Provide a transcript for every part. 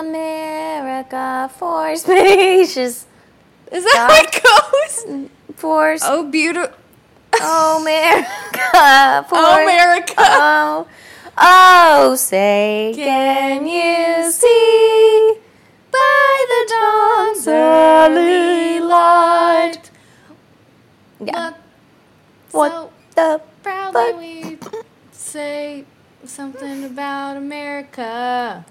America for spacious Is that how it goes? for Oh, beautiful. Oh, America for America. oh oh say can you see by the dawn's early light yeah what so the proudly fuck? we say something about America.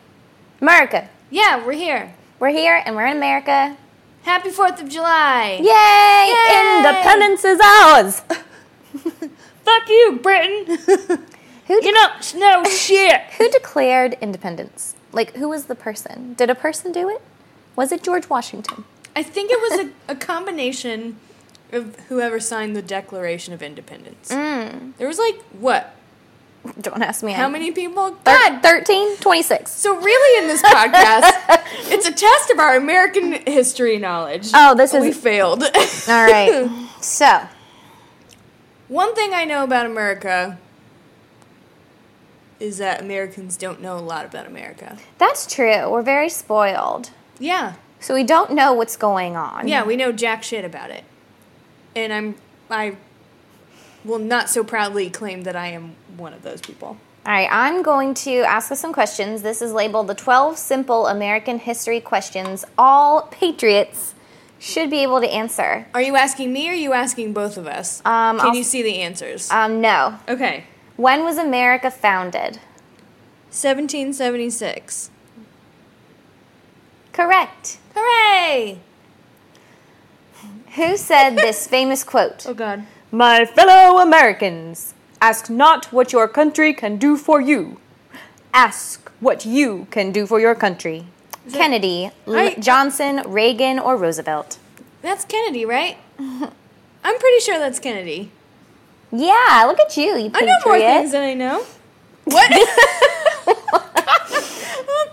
America Yeah, we're here. we're here and we're in America Happy 4th of July. yay, Yay! independence is ours Fuck you, Britain. who you know, no shit. Who declared independence? Like, who was the person? Did a person do it? Was it George Washington? I think it was a, a combination of whoever signed the Declaration of Independence. Mm. There was like, what? Don't ask me. How many people? God, 13? 26. So really, in this podcast, it's a test of our American history knowledge. Oh, this is. we failed. All right. so, One thing I know about America is that Americans don't know a lot about America. that's true. We're very spoiled. Yeah, So, we don't know what's going on. yeah, we know jack shit about it, and I'm I will not so proudly claim that I am one of those people. All right. I'm going to ask us some questions. This is labeled the 12 simple American history questions all patriots should be able to answer. Are you asking me or are you asking both of us? Um, Can I'll you see the answers? Um, no. okay. When was America founded? 1776. Correct. Hooray! Who said this famous quote? Oh God. My fellow Americans, ask not what your country can do for you. Ask what you can do for your country. Kennedy, I- Johnson, Reagan, or Roosevelt? That's Kennedy, right? I'm pretty sure that's Kennedy. Yeah, look at you, you I know more things than I know. What?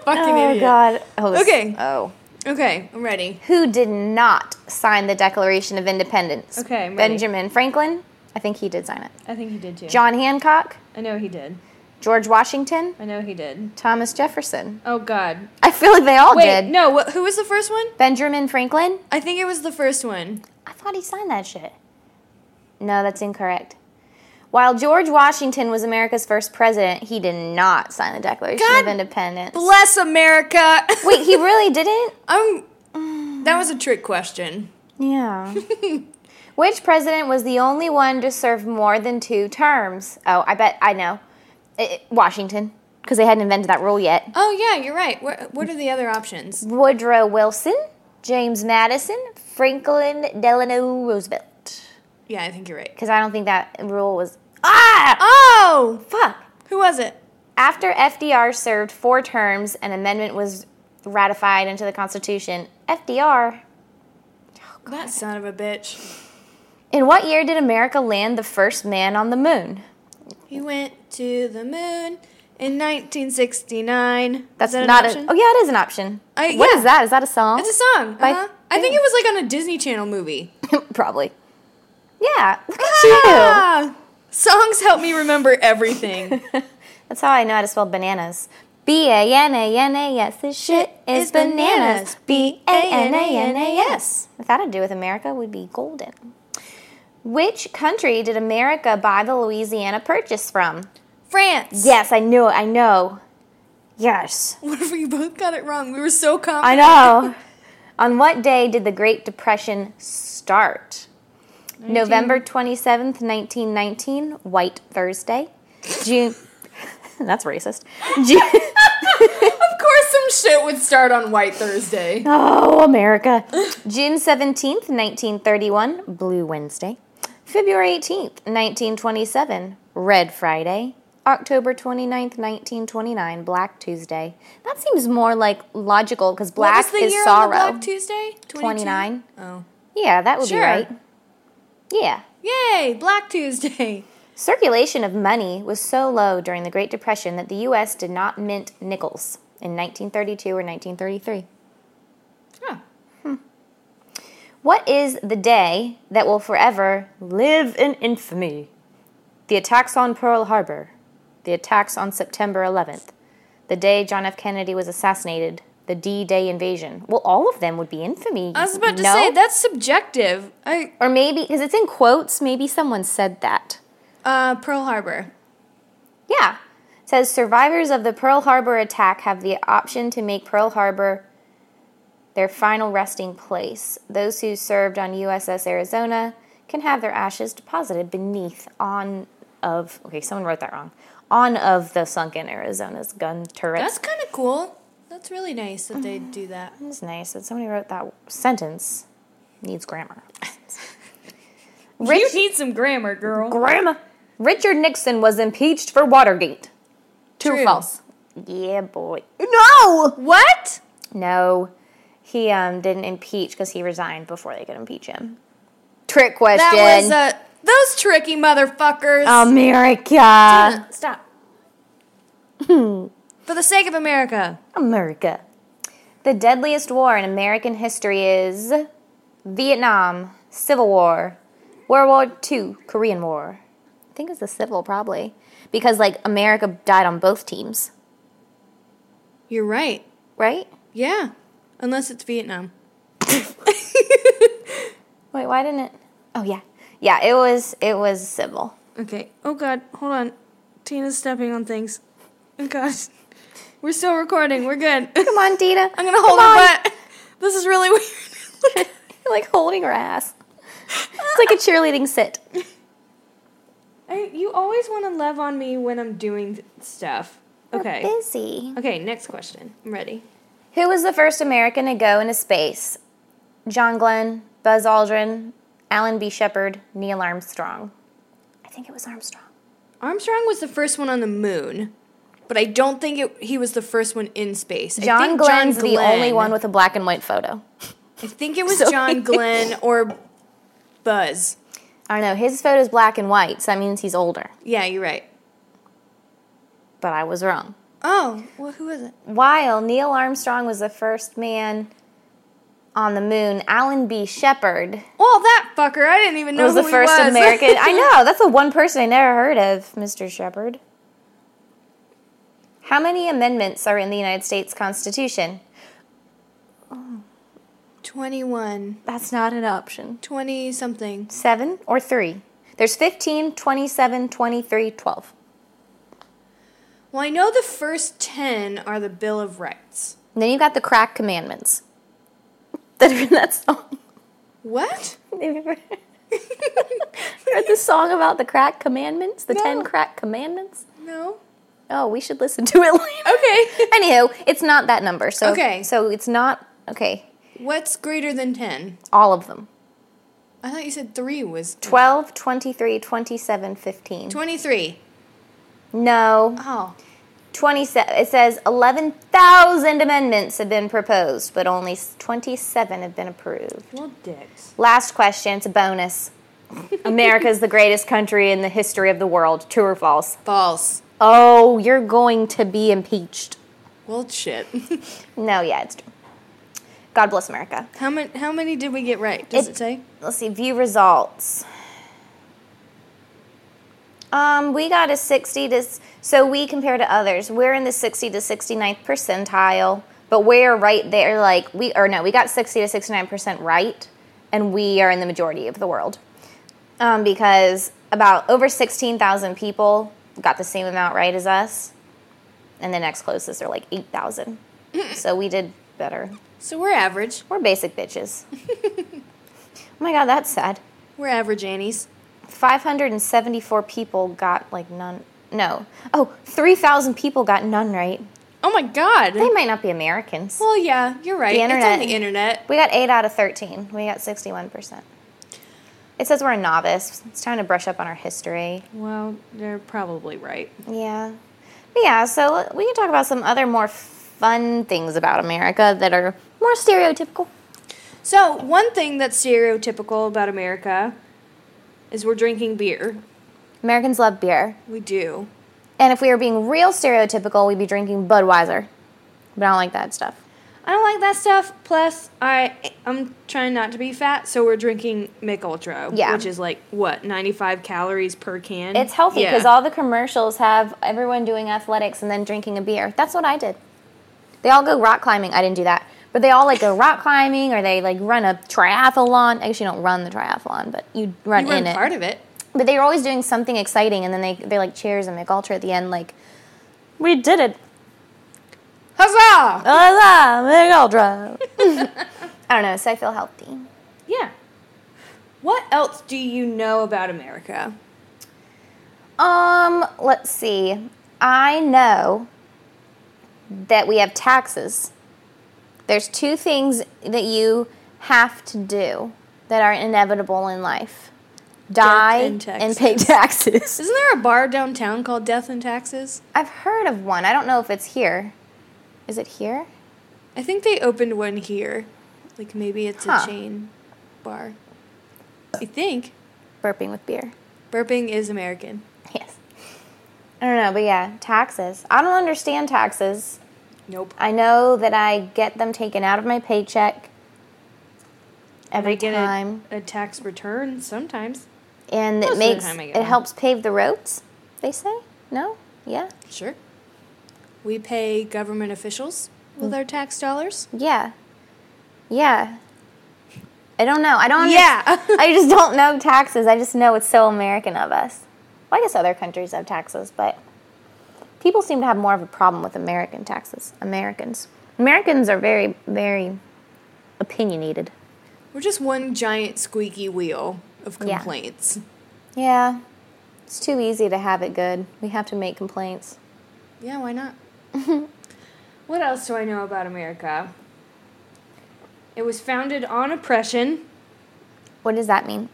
Fucking Oh idiot. God. Oh, this- Okay. Oh. Okay, I'm ready. Who did not sign the Declaration of Independence? Okay, I'm ready. Benjamin Franklin. I think he did sign it. I think he did too. John Hancock, I know he did. George Washington, I know he did. Thomas Jefferson. Oh God. I feel like they all Wait, did. no. What, who was the first one? Benjamin Franklin. I think it was the first one. I thought he signed that shit. No, that's incorrect. While George Washington was America's first president, he did not sign the Declaration God of Independence. Bless America. Wait, he really didn't? I'm. That was a trick question. Yeah. Which president was the only one to serve more than two terms? Oh, I bet I know. I- I- Washington, because they hadn't invented that rule yet. Oh yeah, you're right. What What are the other options? Woodrow Wilson, James Madison, Franklin Delano Roosevelt. Yeah, I think you're right. Because I don't think that rule was. Ah! Oh, Fuck! who was it? After FDR served four terms, an amendment was ratified into the Constitution. FDR. Oh, That son of a bitch. In what year did America land the first man on the moon? He went to the moon in 1969. That's that not an a. Oh yeah, it is an option. I- What yeah. is that? Is that a song? It's a song. By- uh-huh. I think it was like on a Disney Channel movie. Probably. Yeah. Look at you. Songs help me remember everything. That's how I know how to spell bananas. B A N A N A S. This shit is bananas. B A N A N A S. If that had to do with America, would be golden. Which country did America buy the Louisiana Purchase from? France. Yes, I knew it. I know. Yes. What if we both got it wrong? We were so confident. I know. On what day did the Great Depression start? November 27th, 1919, White Thursday. June. That's racist. June. Of course, some shit would start on White Thursday. oh, America. June 17th, 1931, Blue Wednesday. February 18th, 1927, Red Friday. October 29th, 1929, Black Tuesday. That seems more like logical because black is sorrow. Black Tuesday? 22? 29. Oh. Yeah, that would Sure. be right. Yeah. Yay, Black Tuesday. Circulation of money was so low during the Great Depression that the U.S. did not mint nickels in 1932 or 1933. Huh. Hmm. What is the day that will forever live in infamy? The attacks on Pearl Harbor, the attacks on September 11th, the day John F. Kennedy was assassinated, The D-Day invasion. Well, all of them would be infamy. I was about to no? say that's subjective. I or maybe because it's in quotes. Maybe someone said that. uh Pearl Harbor. Yeah. It says survivors of the Pearl Harbor attack have the option to make Pearl Harbor their final resting place. Those who served on USS Arizona can have their ashes deposited beneath on of okay, someone wrote that wrong. On of the sunken Arizona's gun turret. That's kind of cool. That's really nice that they do that. It's nice that somebody wrote that sentence. Needs grammar. You need some grammar, girl. Grammar. Richard Nixon was impeached for Watergate. True, or True. false? Yeah, boy. No. What? No, he um didn't impeach because he resigned before they could impeach him. Trick question. That was uh those tricky motherfuckers. America. Stop. For the sake of America. America. The deadliest war in American history is Vietnam, Civil War, World War II, Korean War. I think it's the civil probably because like America died on both teams, You're right. right? Yeah. Unless it's Vietnam. Wait, why didn't it? Oh yeah, yeah. It was it was civil. Okay. Oh god, hold on. Tina's stepping on things. Oh god. We're still recording. We're good. Come on, Dita. I'm gonna hold Come her on. butt. This is really weird. You're like holding her ass. It's like a cheerleading sit. I, you always want to love on me when I'm doing stuff. Okay. We're busy. Okay, next question. I'm ready. Who was the first American to go into space? John Glenn, Buzz Aldrin, Alan B. Shepard, Neil Armstrong. I think it was Armstrong. Armstrong was the first one on the moon, but I don't think it, he was the first one in space. I John think Glenn's John the only one with a black and white photo. I think it was So- John Glenn or Buzz. I don't know. His photo's black and white, so that means he's older. Yeah, you're right. But I was wrong. Oh, well, who was it? While Neil Armstrong was the first man on the moon, Alan B. Shepard Well, that fucker. I didn't even know was the he first was. American. I know. That's the one person I never heard of, Mr. Shepard. How many amendments are in the United States Constitution? 21, That's not an option. 20 something. Seven or three? There's 15, 27, 23, 12. Well, I know the first 10 are the Bill of Rights. And then you've got the crack commandments that are in that song. What? Have you ever heard the song about the crack commandments? The ten crack commandments? No. Oh, we should listen to it later. Okay. Anywho, it's not that number. So Okay. So it's not okay. What's greater than 10? All of them. I thought you said 3 was 12, 23, 27, 15. 23. No. Oh. 27. It says 11,000 amendments have been proposed, but only 27 have been approved. Well, dicks. Last question. It's a bonus. America is the greatest country in the history of the world. True or false? False. Oh, you're going to be impeached. Well, shit. No, yeah, it's true. God bless America. how many how many did we get right? Does It- it, say? Let's see, view results. Um, we got a 60 to, so we compare to others, we're in the 60 to 69th percentile, but we're right there, like, we, or no, we got 60 to 69% right, and we are in the majority of the world. Um, because about over 16,000 people got the same amount right as us, and the next closest are like 8,000. so we did better. So we're average. We're basic bitches. oh my god, that's sad. We're average Annies. 574 people got like none. No. Oh, 3,000 people got none right. Oh my god. They might not be Americans. well, yeah, you're right. The It's internet. on the internet. We got 8 out of 13. We got 61%. It says we're a novice. It's time to brush up on our history. Well, they're probably right. Yeah. But yeah, so we can talk about some other more fun things about America that are more stereotypical. So, one thing that's stereotypical about America is we're drinking beer. Americans love beer. We do. And if we were being real stereotypical, we'd be drinking Budweiser. But I don't like that stuff. I don't like that stuff. Plus, I I'm trying not to be fat, so we're drinking Mich Ultra, Yeah. which is like what 95 calories per can. It's healthy Yeah. because all the commercials have everyone doing athletics and then drinking a beer. That's what I did. They all go rock climbing. I didn't do that. But they all like go rock climbing or they like run a triathlon. I guess you don't run the triathlon, but you run You in run it. part of it. But they were always doing something exciting and then they they like cheers and Mich Ultra at the end like we did it. Huzzah! Huzzah, Mich Ultra. I don't know, so I feel healthy. Yeah. What else do you know about America? Um, let's see. I know that we have taxes. There's two things that you have to do that are inevitable in life. Die and and pay taxes. taxes. Isn't there a bar downtown called Death and Taxes? I've heard of one. I don't know if it's here. Is it here? I think they opened one here. Like maybe it's Huh. a chain bar. I think. Burping with beer. Burping is American. Yes. I don't know, but yeah, taxes. I don't understand taxes. Nope. I know that I get them taken out of my paycheck every time. A, a tax return sometimes. and Most it makes time I get it helps pave the roads. They say no, yeah, Sure. We pay government officials with mm. our tax dollars. yeah, yeah. I don't know. I don't. Yeah. I just don't know taxes. I just know it's so American of us. Well, I guess other countries have taxes, but people seem to have more of a problem with American taxes. Americans. Americans are very, very opinionated. We're just one giant squeaky wheel of complaints. Yeah. Yeah, it's too easy to have it good. We have to make complaints. Yeah, why not? what else do I know about America? It was founded on oppression. What does that mean?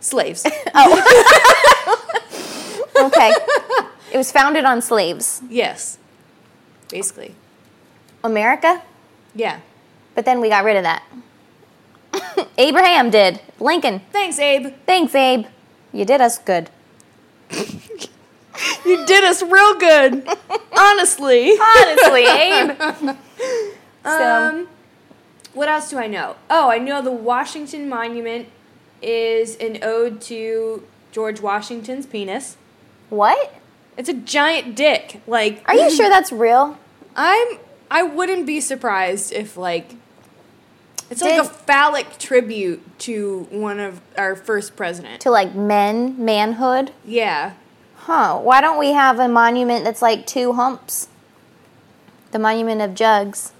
Slaves. oh. Okay. it was founded on slaves. yes. Basically. America, Yeah. but then we got rid of that. Abraham did. Lincoln. Thanks, Abe. Thanks, Abe. You did us good. You did us real good. Honestly. Honestly, Abe. so, Um, what else do I know? Oh, I know the Washington Monument is an ode to George Washington's penis. what? It's a giant dick. Like, Are you sure that's real? I'm. I wouldn't be surprised if like. It's like a phallic tribute to one of our first president. To like men, manhood? Yeah. Huh. Why don't we have a monument that's like two humps? The monument of jugs.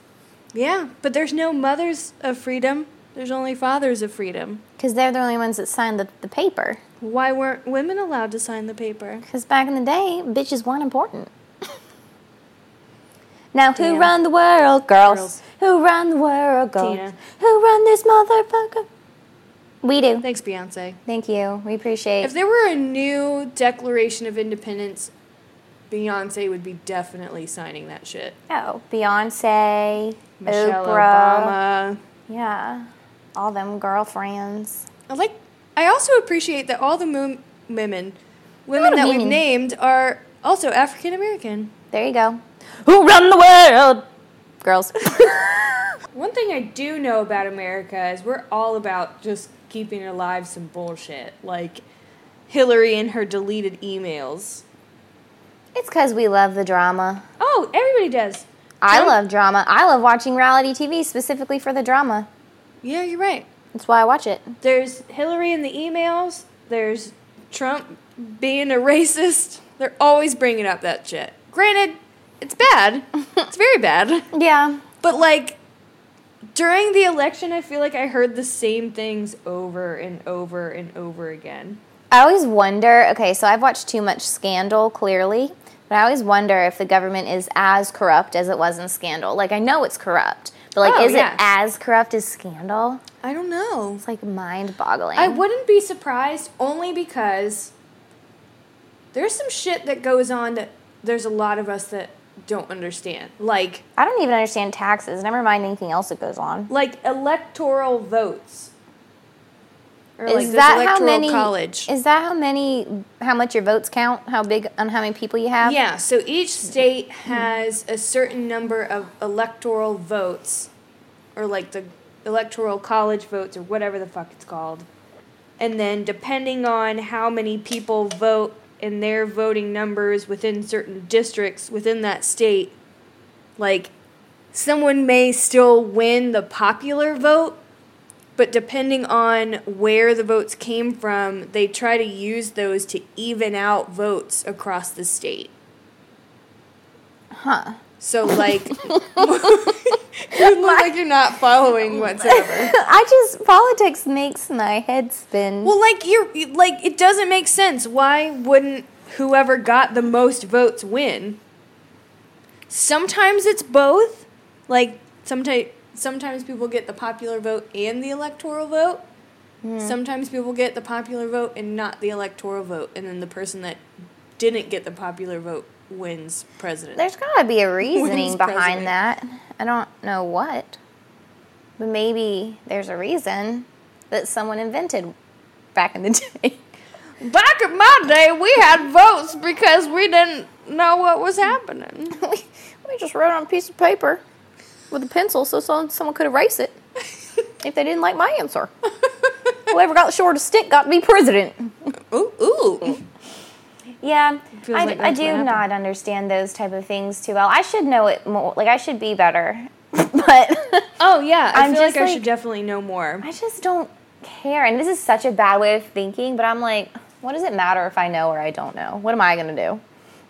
Yeah, but there's no mothers of freedom. There's only fathers of freedom. Because they're the only ones that signed the, the paper. Why weren't women allowed to sign the paper? Because back in the day, bitches weren't important. now, who Damn. run the world? Girls. Girls. Who run the world? Girls. Tina. Who run this motherfucker? We do. Thanks, Beyonce. Thank you. We appreciate If there were a new Declaration of Independence, Beyonce would be definitely signing that shit. Oh, Beyonce, Michelle Oprah. Obama. Yeah. All them girlfriends. I like. I also appreciate that all the mo- women, women What a that we've named are also African American. There you go. Who run the world? Girls. One thing I do know about America is we're all about just keeping alive some bullshit, like Hillary and her deleted emails. it's because we love the drama. Oh, everybody does. I love drama. I love watching reality TV specifically for the drama. Yeah, you're right. That's why I watch it. There's Hillary in the emails. There's Trump being a racist. They're always bringing up that shit. Granted, it's bad. it's very bad. Yeah. But like during the election, I feel like I heard the same things over and over and over again. I always wonder okay, so I've watched too much Scandal, clearly, but I always wonder if the government is as corrupt as it was in Scandal. Like, I know it's corrupt, but like, Oh, is yeah. it as corrupt as Scandal? I don't know. It's like mind boggling. I wouldn't be surprised only because there's some shit that goes on that there's a lot of us that don't understand. Like I don't even understand taxes, never mind anything else that goes on. like electoral votes. Or Is like that how many? college. Is that how many? How much your votes count? How big on how many people you have? Yeah, so each state has a certain number of electoral votes, or like the electoral college votes, or whatever the fuck it's called. And then, depending on how many people vote and their voting numbers within certain districts within that state, like someone may still win the popular vote, but depending on where the votes came from, they try to use those to even out votes across the state. Huh. So, like, you look like you're not following whatsoever. I just politics makes my head spin. Well, like you're like it doesn't make sense. Why wouldn't whoever got the most votes win? Sometimes it's both. Like sometimes sometimes people get the popular vote and the electoral vote. Hmm. Sometimes people get the popular vote and not the electoral vote, and then the person that didn't get the popular vote wins president. There's got to be a reasoning behind president. that. I don't know what. But maybe there's a reason that someone invented back in the day. Back in my day, we had votes because we didn't know what was happening. we, we just wrote on a piece of paper with a pencil so someone could erase it if they didn't like my answer. Whoever got the shortest stick got to be president. Ooh, ooh. Yeah, I, like I do not understand those type of things too well. I should know it more. Like I should be better, but Oh yeah, I I'm feel like just I like- should definitely know more. I just don't care. And this is such a bad way of thinking, but I'm like, what does it matter if I know or I don't know? What am I going to do?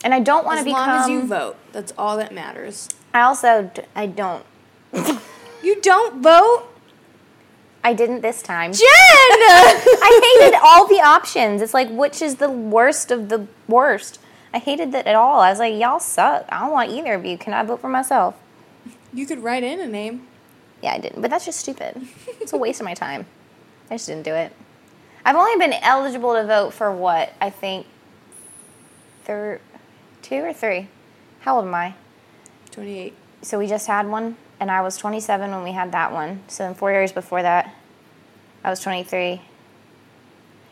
And I don't want to be. As long as you vote, that's all that matters. I also d- I don't. You don't vote, I didn't this time. Jen. I hated all the options. It's like which is the worst of the worst. I hated that at all. I was like, y'all suck. I don't want either of you. Can I vote for myself? you could write in a name. Yeah, I didn't. But that's just stupid. It's a waste of my time. I just didn't do it. I've only been eligible to vote for what? I think thir- two or three. How old am I? Twenty-eight. So we just had one, and I was 27 when we had that one. So in four years before that, I was 23.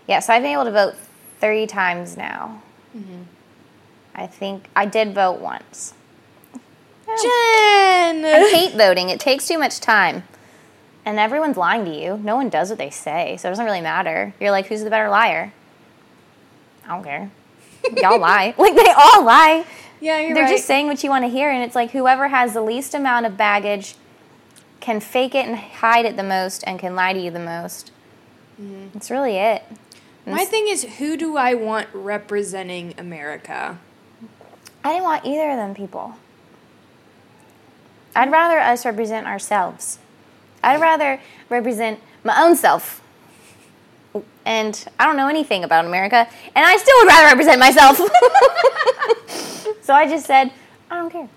Yeah, so I've been able to vote three times now. Mm-hmm. I think I did vote once. Jen. I hate voting. It takes too much time. And everyone's lying to you. No one does what they say, so it doesn't really matter. You're like, who's the better liar? I don't care. Y'all lie. Like, they all lie. Yeah, you're They're right. just saying what you want to hear, and it's like whoever has the least amount of baggage can fake it and hide it the most and can lie to you the most. Mm-hmm. That's really it. My thing is, who do I want representing America? I didn't want either of them people. I'd rather us represent ourselves. I'd rather represent my own self. And I don't know anything about America, and I still would rather represent myself. so I just said, I don't care.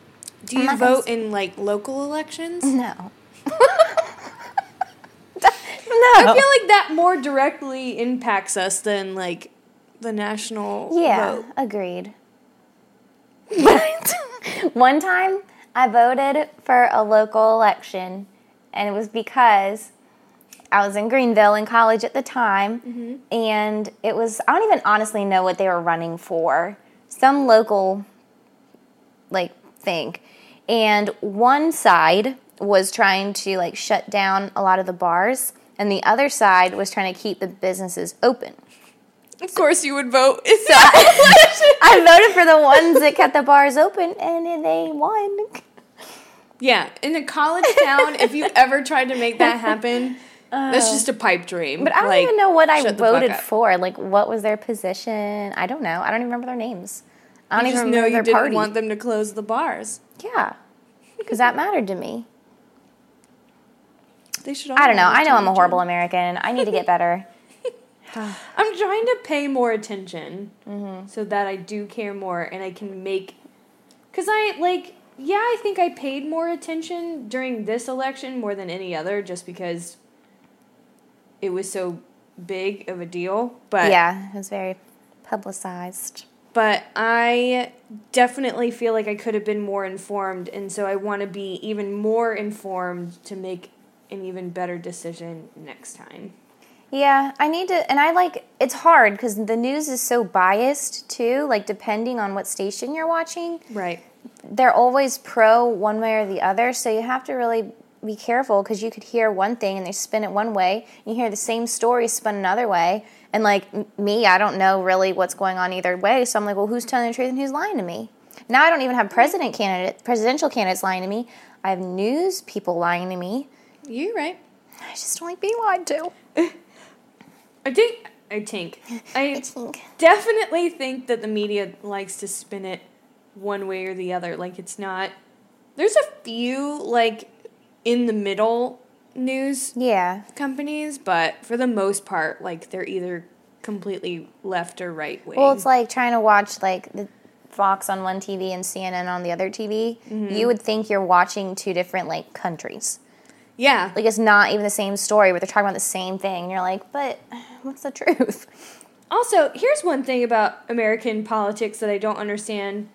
Do you not gonna vote in like local elections? No. no. I feel like that more directly impacts us than like the national Yeah, vote. agreed. But one time I voted for a local election, and it was because I was in Greenville in college at the time, mm-hmm. and it was, I don't even honestly know what they were running for. Some local, like, thing. And one side was trying to, like, shut down a lot of the bars, and the other side was trying to keep the businesses open. Of course, you would vote. I voted for the ones that kept the bars open, and they won. yeah, in a college town, if you ever tried to make that happen, that's just a pipe dream. But I don't Like, even know what I shut the fuck voted for. Like, what was their position? I don't know. I don't even remember their names. I don't You even just know you didn't party. want them to close the bars. yeah, because that mattered to me. They should. I don't know. I know I'm a horrible. horrible American. I need to get better. I'm trying to pay more attention Mm-hmm. so that I do care more and I can make. Because I, like, yeah, I think I paid more attention during this election more than any other just because it was so big of a deal. But, yeah, it was very publicized. but I definitely feel like I could have been more informed. And so I want to be even more informed to make an even better decision next time. Yeah, I need to, and I like it's hard because the news is so biased too. Like depending on what station you're watching, Right. they're always pro one way or the other. So you have to really be careful because you could hear one thing and they spin it one way. You hear the same story spun another way. And like m- me, I don't know really what's going on either way. So I'm like, well, who's telling the truth and who's lying to me? Now I don't even have president candidate, presidential candidates lying to me. I have news, people lying to me. You're right. I just don't like being lied to. I think. I think. I think. definitely think that the media likes to spin it one way or the other. Like it's not. There's a few like in the middle news Yeah. companies, but for the most part, like they're either completely left or right wing. Well, it's like trying to watch like the Fox on one TV and CNN on the other TV. Mm-hmm. You would think you're watching two different like countries. yeah, Like it's not even the same story, but they're talking about the same thing. And you're like, but what's the truth? Also, here's one thing about American politics that I don't understand.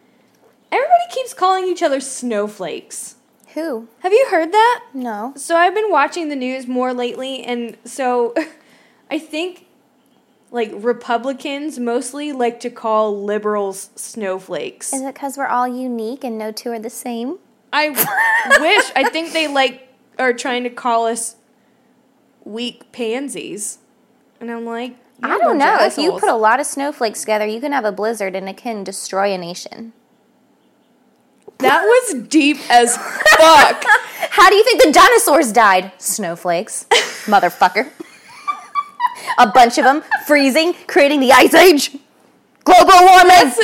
Everybody keeps calling each other snowflakes. Who? Have you heard that? No. So I've been watching the news more lately, and so I think like Republicans mostly like to call liberals snowflakes. Is it because we're all unique and no two are the same? I wish. I think they like are trying to call us weak pansies, and I'm like, I don't know. If you put a lot of snowflakes together, you can have a blizzard and it can destroy a nation. That was deep as fuck. How do you think the dinosaurs died? Snowflakes. Motherfucker. a bunch of them freezing, creating the ice age. Global warming. That's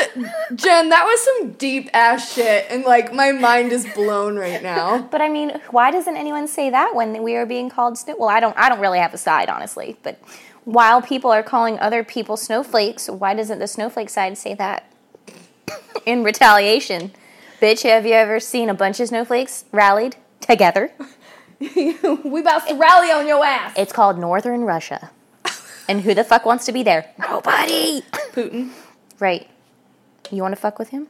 Jen. That was some deep ass shit, and like my mind is blown right now. But I mean, why doesn't anyone say that when we are being called snow? Well, I don't. I don't really have a side, honestly. But while people are calling other people snowflakes, why doesn't the snowflake side say that in retaliation? Bitch, have you ever seen a bunch of snowflakes rallied together? we about to rally on your ass. It's called Northern Russia. And who the fuck wants to be there? Nobody. Putin. Right. You want to fuck with him?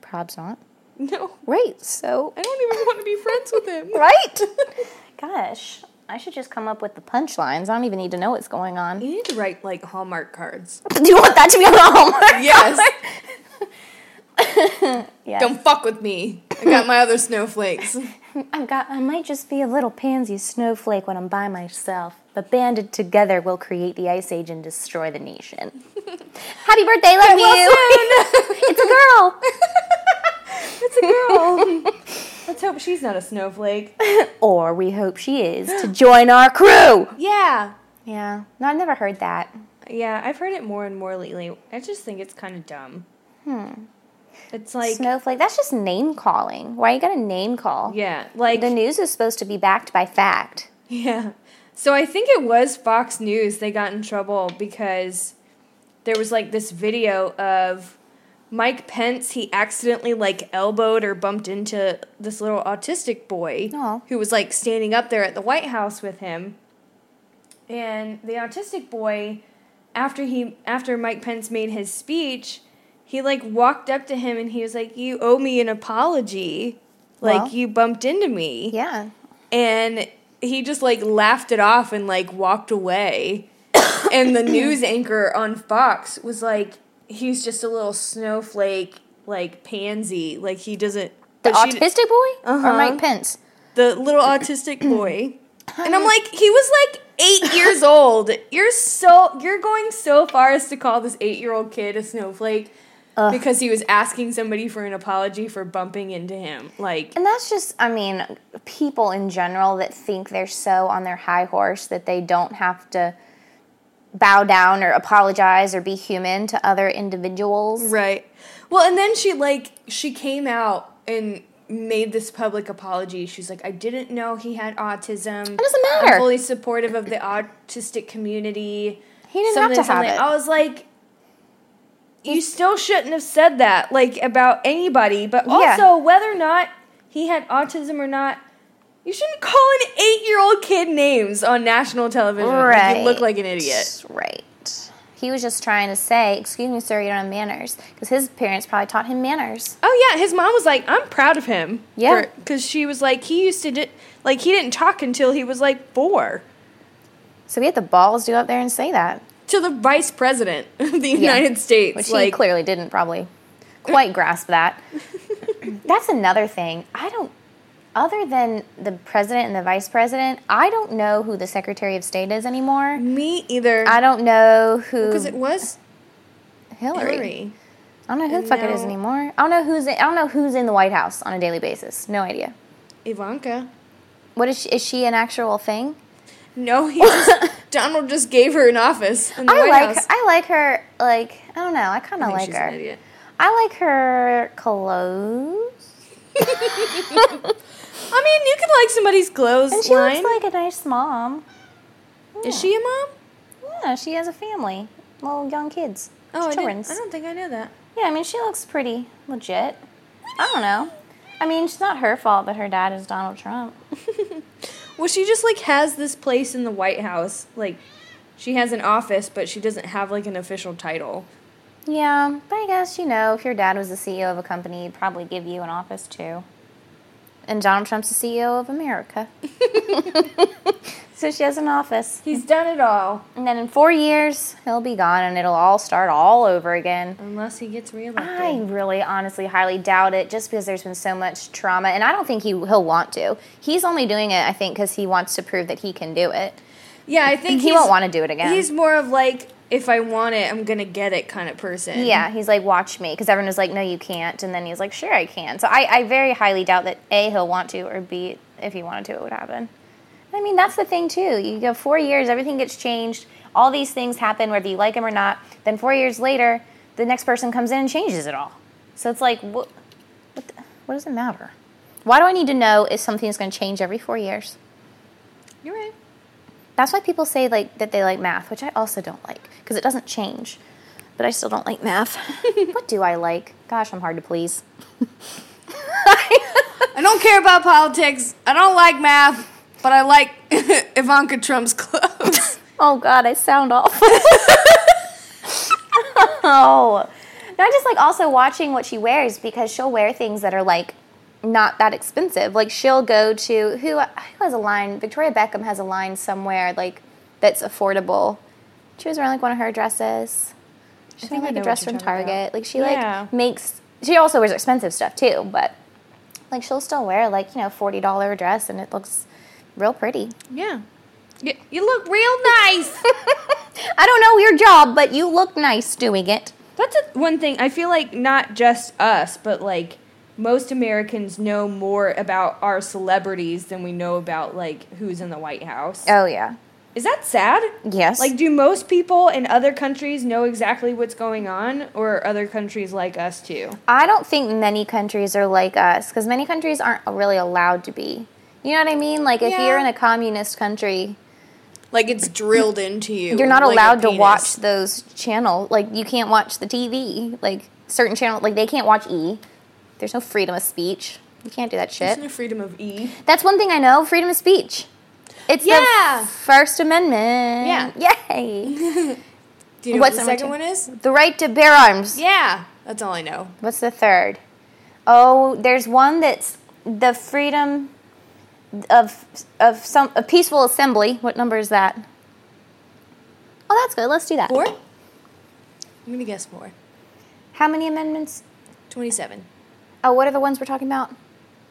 Probs not. No, Right. So, I don't even want to be friends with him. right? Gosh, I should just come up with the punchlines. I don't even need to know what's going on. You need to write like Hallmark cards. Do you want that to be on the homework? Yes. Yes. Don't fuck with me. I got my other snowflakes. I've got. I might just be a little pansy snowflake when I'm by myself, but banded together we'll create the ice age and destroy the nation. Happy birthday, love you. it's a girl. It's a girl. Let's hope she's not a snowflake. or we hope she is to join our crew. Yeah. Yeah, no, I've never heard that. Yeah, I've heard it more and more lately. I just think it's kind of dumb. Hmm. It's like, Snowflake. That's just name calling. Why you got to name call? yeah, like, The news is supposed to be backed by fact. yeah. So I think it was Fox News. They got in trouble because there was like this video of Mike Pence. He accidentally like elbowed or bumped into this little autistic boy Aw. who was like standing up there at the White House with him. And the autistic boy, after he after Mike Pence made his speech, he like walked up to him and he was like, "You owe me an apology. Like Well. you bumped into me." Yeah. And he just like laughed it off and like walked away. and the news anchor on Fox was like, "He's just a little snowflake, like pansy. Like he doesn't." The autistic boy or Uh-huh. Mike Pence? the little autistic boy. And I'm like, he was like eight years old. You're so you're going so far as to call this eight year old kid a snowflake Ugh. because he was asking somebody for an apology for bumping into him. Like, And that's just, I mean, people in general that think they're so on their high horse that they don't have to bow down or apologize or be human to other individuals. right. Well, and then she like she came out and made this public apology. She's like, I didn't know he had autism. It doesn't matter. I'm fully supportive of the autistic community. He didn't have to have it. I was like, you still shouldn't have said that, like about anybody. But Yeah. also, whether or not he had autism or not, you shouldn't call an eight-year-old kid names on national television. Like, Right. you look like an idiot. Right. He was just trying to say, excuse me, sir, you don't have manners. Because his parents probably taught him manners. Oh yeah, his mom was like, "I'm proud of him." Yeah. because she was like, he used to di- like he didn't talk until he was like four. So he had the balls to go up there and say that. To the vice president of the United States, Which like he clearly didn't probably quite grasp that. That's another thing. I don't, other than the president and the vice president, I don't know who the secretary of state is anymore. me either. I don't know who because it was Hillary. Hillary. I don't know who the fuck it is anymore. I don't know who's in, I don't know who's in the White House on a daily basis. No idea. Ivanka. What is she? Is she an actual thing? No, he just, Donald just gave her an office in the I White like. House. I like her. Like I don't know. I kind of like she's her. an idiot. I like her clothes. I mean, you can like somebody's clothes And she line. looks like a nice mom. Is she a mom? Yeah, she has a family, little young kids, Oh, I. I don't think I know that. Yeah, I mean she looks pretty legit. I don't know. I mean, it's not her fault that her dad is Donald Trump. Well, she just like has this place in the White House. Like, she has an office, but she doesn't have like an official title. Yeah, but I guess you know if your dad was the CEO of a company, he'd probably give you an office too. And Donald Trump's the CEO of America, so she has an office. He's done it all, And then in four years, he'll be gone, and it'll all start all over again. unless he gets reelected. I really, honestly, highly doubt it, just because there's been so much trauma, and I don't think he he'll want to. He's only doing it, I think, because he wants to prove that he can do it. yeah, I think He won't want to do it again. He's more of like, if I want it, I'm gonna get it kind of person. Yeah, he's like, watch me, because everyone was like, no, you can't, and then he's like, sure, I can. So I, I very highly doubt that a he'll want to, or b if he wanted to, it would happen. I mean, that's the thing too. You go four years, everything gets changed. All these things happen, whether you like them or not. Then four years later, the next person comes in and changes it all. So it's like, what? What, the, what does it matter? Why do I need to know if something's going to change every four years? You're right. That's why people say like that they like math, which I also don't like because it doesn't change. But I still don't like math. what do I like? Gosh, I'm hard to please. I don't care about politics. I don't like math, but I like Ivanka Trump's clothes. Oh God, I sound awful. oh, no, I just like also watching what she wears because she'll wear things that are like not that expensive. Like she'll go to who who has a line. Victoria Beckham has a line somewhere like that's affordable. She was wearing like one of her dresses. She think found like a dress from talking about. Target. Like she Yeah. like makes. She also wears expensive stuff too, but like she'll still wear like you know forty dollar dress and it looks real pretty. yeah. You, you look real nice. I don't know your job, but you look nice doing it. That's a, one thing. I feel like not just us, but like most Americans know more about our celebrities than we know about like who's in the White House. Oh yeah. Is that sad? Yes. Like, do most people in other countries know exactly what's going on, or other countries like us too? I don't think many countries are like us because many countries aren't really allowed to be. You know what I mean? Like if Yeah. you're in a communist country, Like it's drilled into you. you're not like allowed to watch those channels. Like you can't watch the TV. Like certain channels, like they can't watch E. There's no freedom of speech. You can't do that shit. There's no freedom of E. That's one thing I know: freedom of speech. It's Yeah. the First Amendment. Yeah. Yay. Do you know What's what the second two? one is? the right to bear arms. Yeah, that's all I know. What's the third? Oh, there's one that's the freedom of of some a peaceful assembly. What number is that? Oh, that's good. Let's do that. Four? I'm gonna guess four. How many amendments? Twenty-seven. Oh, what are the ones we're talking about?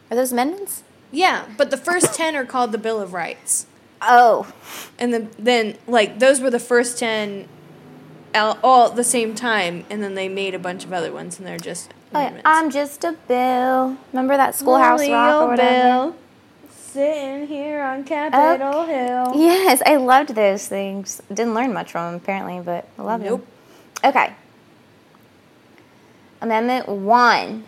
Are those amendments? Yeah, but the first ten are called the Bill of Rights, Oh, and then then like those were the first ten, all, all at the same time, and then they made a bunch of other ones, and they're just oh yeah. I'm just a bill. Remember that Schoolhouse Rock or whatever? Bill, sitting here on Capitol Hill. Yes, I loved those things. Didn't learn much from them apparently, but I love Nope. them. Okay. Amendment one.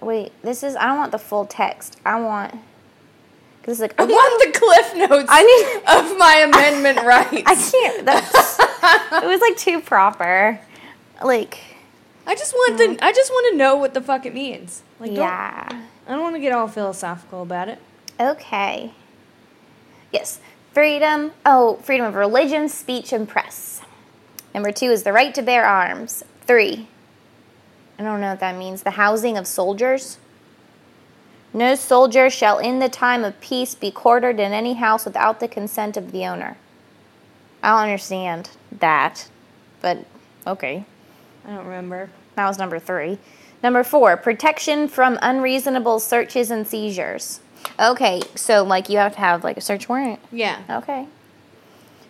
Wait, this is. I don't want the full text. I want. Cause it's like I want the cliff notes I need- of my amendment rights. I can't. That's, it was like too proper. Like I just want to. Mm. I just want to know what the fuck it means. Like, don't- yeah. I don't want to get all philosophical about it. Okay. Yes. Freedom. Oh, freedom of religion, speech, and press. Number two is the right to bear arms. Three. I don't know what that means. The housing of soldiers. No soldier shall in the time of peace be quartered in any house without the consent of the owner. I don't understand that, but okay. I don't remember. That was number three. Number four, protection from unreasonable searches and seizures. Okay, so like you have to have like a search warrant. Yeah. Okay.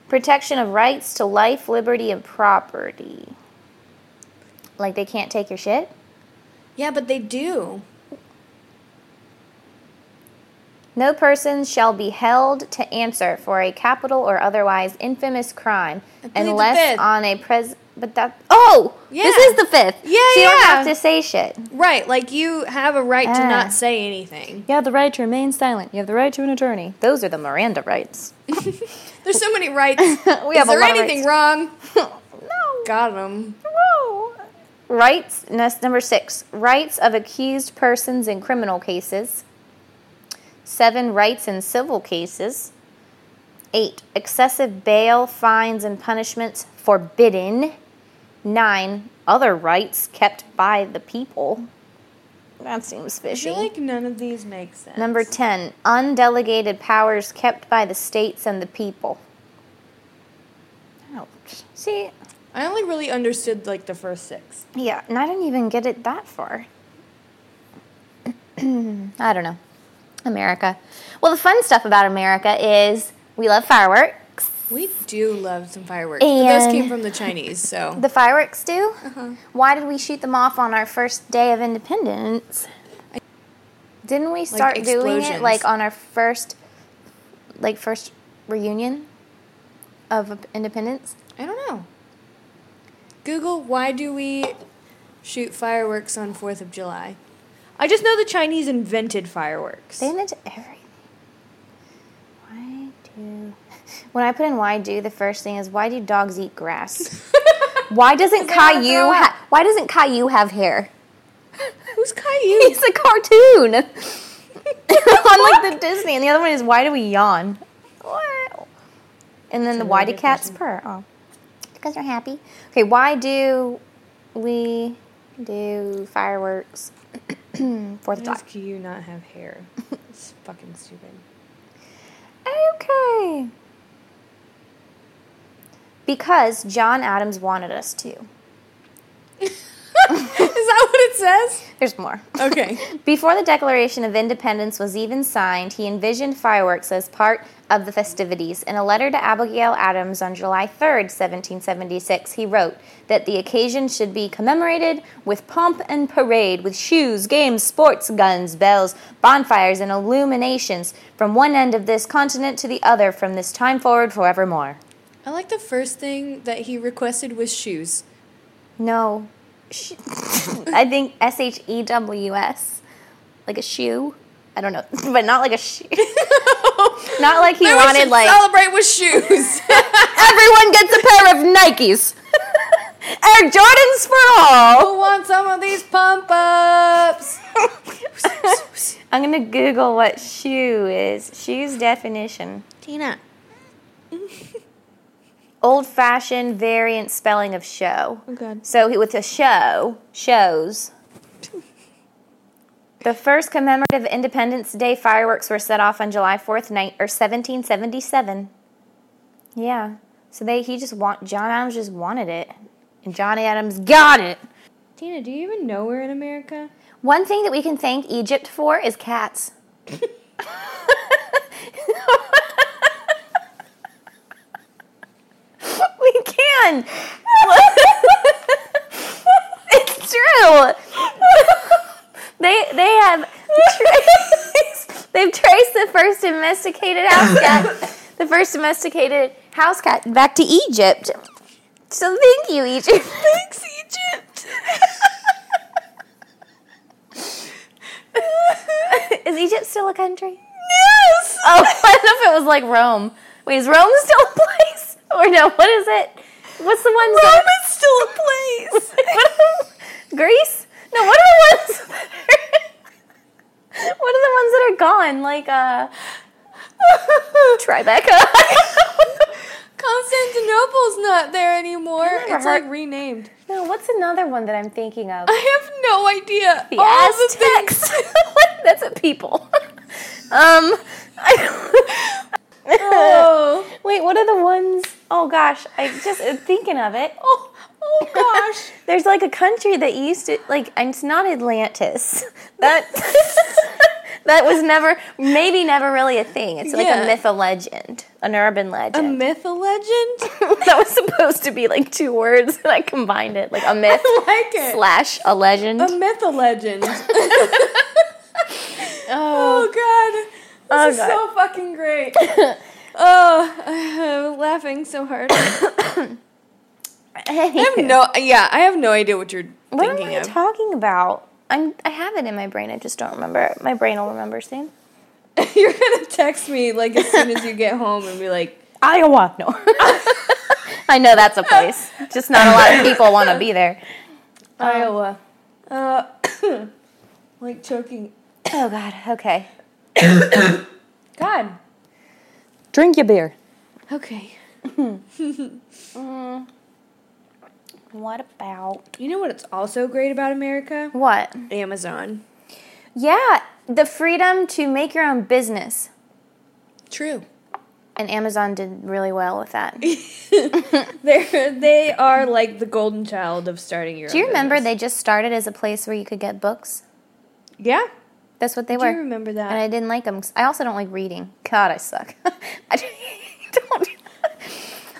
Protection of rights to life, liberty, and property. Like they can't take your shit? Yeah, but they do. No person shall be held to answer for a capital or otherwise infamous crime I plead the unless on a pres. But that. Oh! This is the fifth. Yeah, so you don't have to say shit. Right, like you have a right to not say anything. You have the right to remain silent. You have the right to an attorney. Those are the Miranda rights. There's so many rights. We Is have a there lot of anything rights. wrong? no. Got them. No. Rights, that's number six. Rights of accused persons in criminal cases. Seven, rights in civil cases. Eight, excessive bail, fines, and punishments forbidden. Nine, other rights kept by the people. That seems I fishy. feel like none of these make sense. Number 10, undelegated powers kept by the states and the people. Ouch. See, I only really understood like the first six. yeah, and I didn't even get it that far. I don't know. America. Well, the fun stuff about America is we love fireworks. We do love some fireworks. but those came from the Chinese, so. The fireworks do? Uh-huh. Why did we shoot them off on our first day of independence? Didn't we start doing it like on our first like first reunion of independence? I don't know. Google, why do we shoot fireworks on 4th of July? I just know the Chinese invented fireworks. They invented everything. Why do when I put in why do the first thing is why do dogs eat grass? why doesn't Caillou ha- why doesn't Caillou have hair? Who's Caillou? He's a cartoon. On like the Disney. And the other one is why do we yawn? What? And then the why do cats purr? Oh. Because they're happy. Okay, why do we do fireworks Fourth of Why July? does Caillou not have hair? It's fucking stupid. Okay. Because John Adams wanted us to. Is that what it says? There's more. Okay. Before the Declaration of Independence was even signed, he envisioned fireworks as part of the festivities. In a letter to Abigail Adams on July 3rd, 1776, he wrote that the occasion should be commemorated with pomp and parade, with shoes, games, sports, guns, bells, bonfires, and illuminations from one end of this continent to the other from this time forward forevermore. I like the first thing that he requested was shoes. No. I think S H E W S. Like a shoe. I don't know. But not like a shoe. not like he Maybe wanted like celebrate with shoes. everyone gets a pair of Nikes. Air Jordans for all. Who wants some of these pump ups? I'm gonna Google what shoe is. Shoes definition. Tina. Old fashioned variant spelling of show. God. So he- with a show, shows. The first commemorative Independence Day fireworks were set off on July 4th, night or 1777. Yeah. So they he just want John Adams just wanted it. And John Adams got it. Tina, do you even know we're in America? One thing that we can thank Egypt for is cats. we can. it's true. they they have traced, they've traced the first domesticated house cat, the first domesticated house cat back to Egypt. So thank you, Egypt. Thanks, Egypt. Is Egypt still a country? Yes. Oh, I don't know if it was like Rome. Wait, is Rome still a place? Or no? What is it? What's the ones? Rome is still a place. Greece? No. What are the ones? That are, what are the ones that are gone? Like uh, Tribeca. Constantinople's not there anymore. It's like renamed. no. What's another one that I'm thinking of? I have no idea. The All the Aztecs. That's a people. um. I- Oh. Wait, what are the ones? Oh gosh, I just uh, thinking of it. Oh, oh gosh. There's like a country that used to like. It's not Atlantis. That that was never, maybe never really a thing. It's like Yeah. a myth, a legend, an urban legend. A myth, a legend. that was supposed to be like two words, and I combined it, like a myth I like it. slash a legend. A myth, a legend. oh, Oh god, this Oh, is God. so fucking great. Oh, I'm laughing so hard. I have no, yeah, I have no idea what you're What am thinking I of. talking about? I'm, I have it in my brain. I just don't remember. My brain will remember soon. you're gonna text me like as soon as you get home and be like, Iowa. No. I know that's a place. Just not a lot of people want to be there. Iowa. Uh, like choking. Oh God. Okay. God. Drink your beer. Okay. Mm. What about You know what? It's also great about America. what? Amazon. Yeah, the freedom to make your own business. True. And Amazon did really well with that. They're they are like the golden child of starting your. Own. Do you own remember business. they just started as a place where you could get books? Yeah. That's what they Do were. you remember that? And I didn't like them. I also don't like reading. God, I suck. I don't.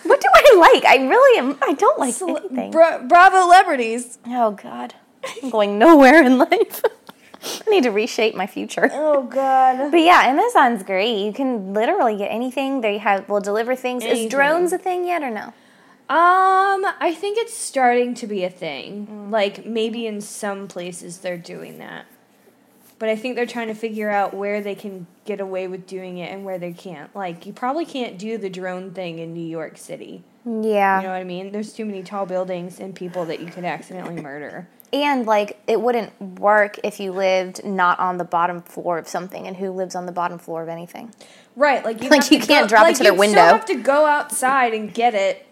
What do I like? I really am. I don't like Cele- anything. Bra- Bravo celebrities. oh God, I'm going nowhere in life. I need to reshape my future. Oh God. But yeah, Amazon's great. You can literally get anything. They have will deliver things. Anything. Is drones a thing yet or no? Um, I think it's starting to be a thing. Like maybe in some places they're doing that. But I think they're trying to figure out where they can get away with doing it and where they can't. Like you probably can't do the drone thing in New York City. Yeah. You know what I mean? There's too many tall buildings and people that you could accidentally murder. And like it wouldn't work if you lived not on the bottom floor of something. And who lives on the bottom floor of anything? Right, like you Like, you can't drop it to their you window. Still have to go outside and get it.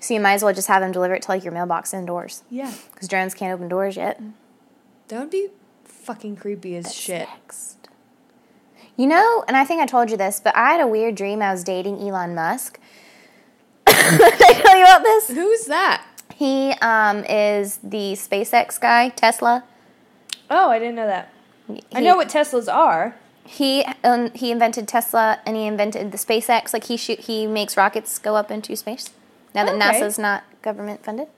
So you might as well just have them deliver it to like your mailbox indoors. Yeah, Because drones can't open doors yet. that would be fucking creepy as shit. Next. You know, and I think I told you this, but I had a weird dream. I was dating Elon Musk. Did I tell you about this? Who's that? He um, is the SpaceX guy, Tesla. Oh, I didn't know that. I know what Teslas are. He um, he invented Tesla and he invented the SpaceX. Like he shoot, he makes rockets go up into space. Now that Okay. NASA's not government funded.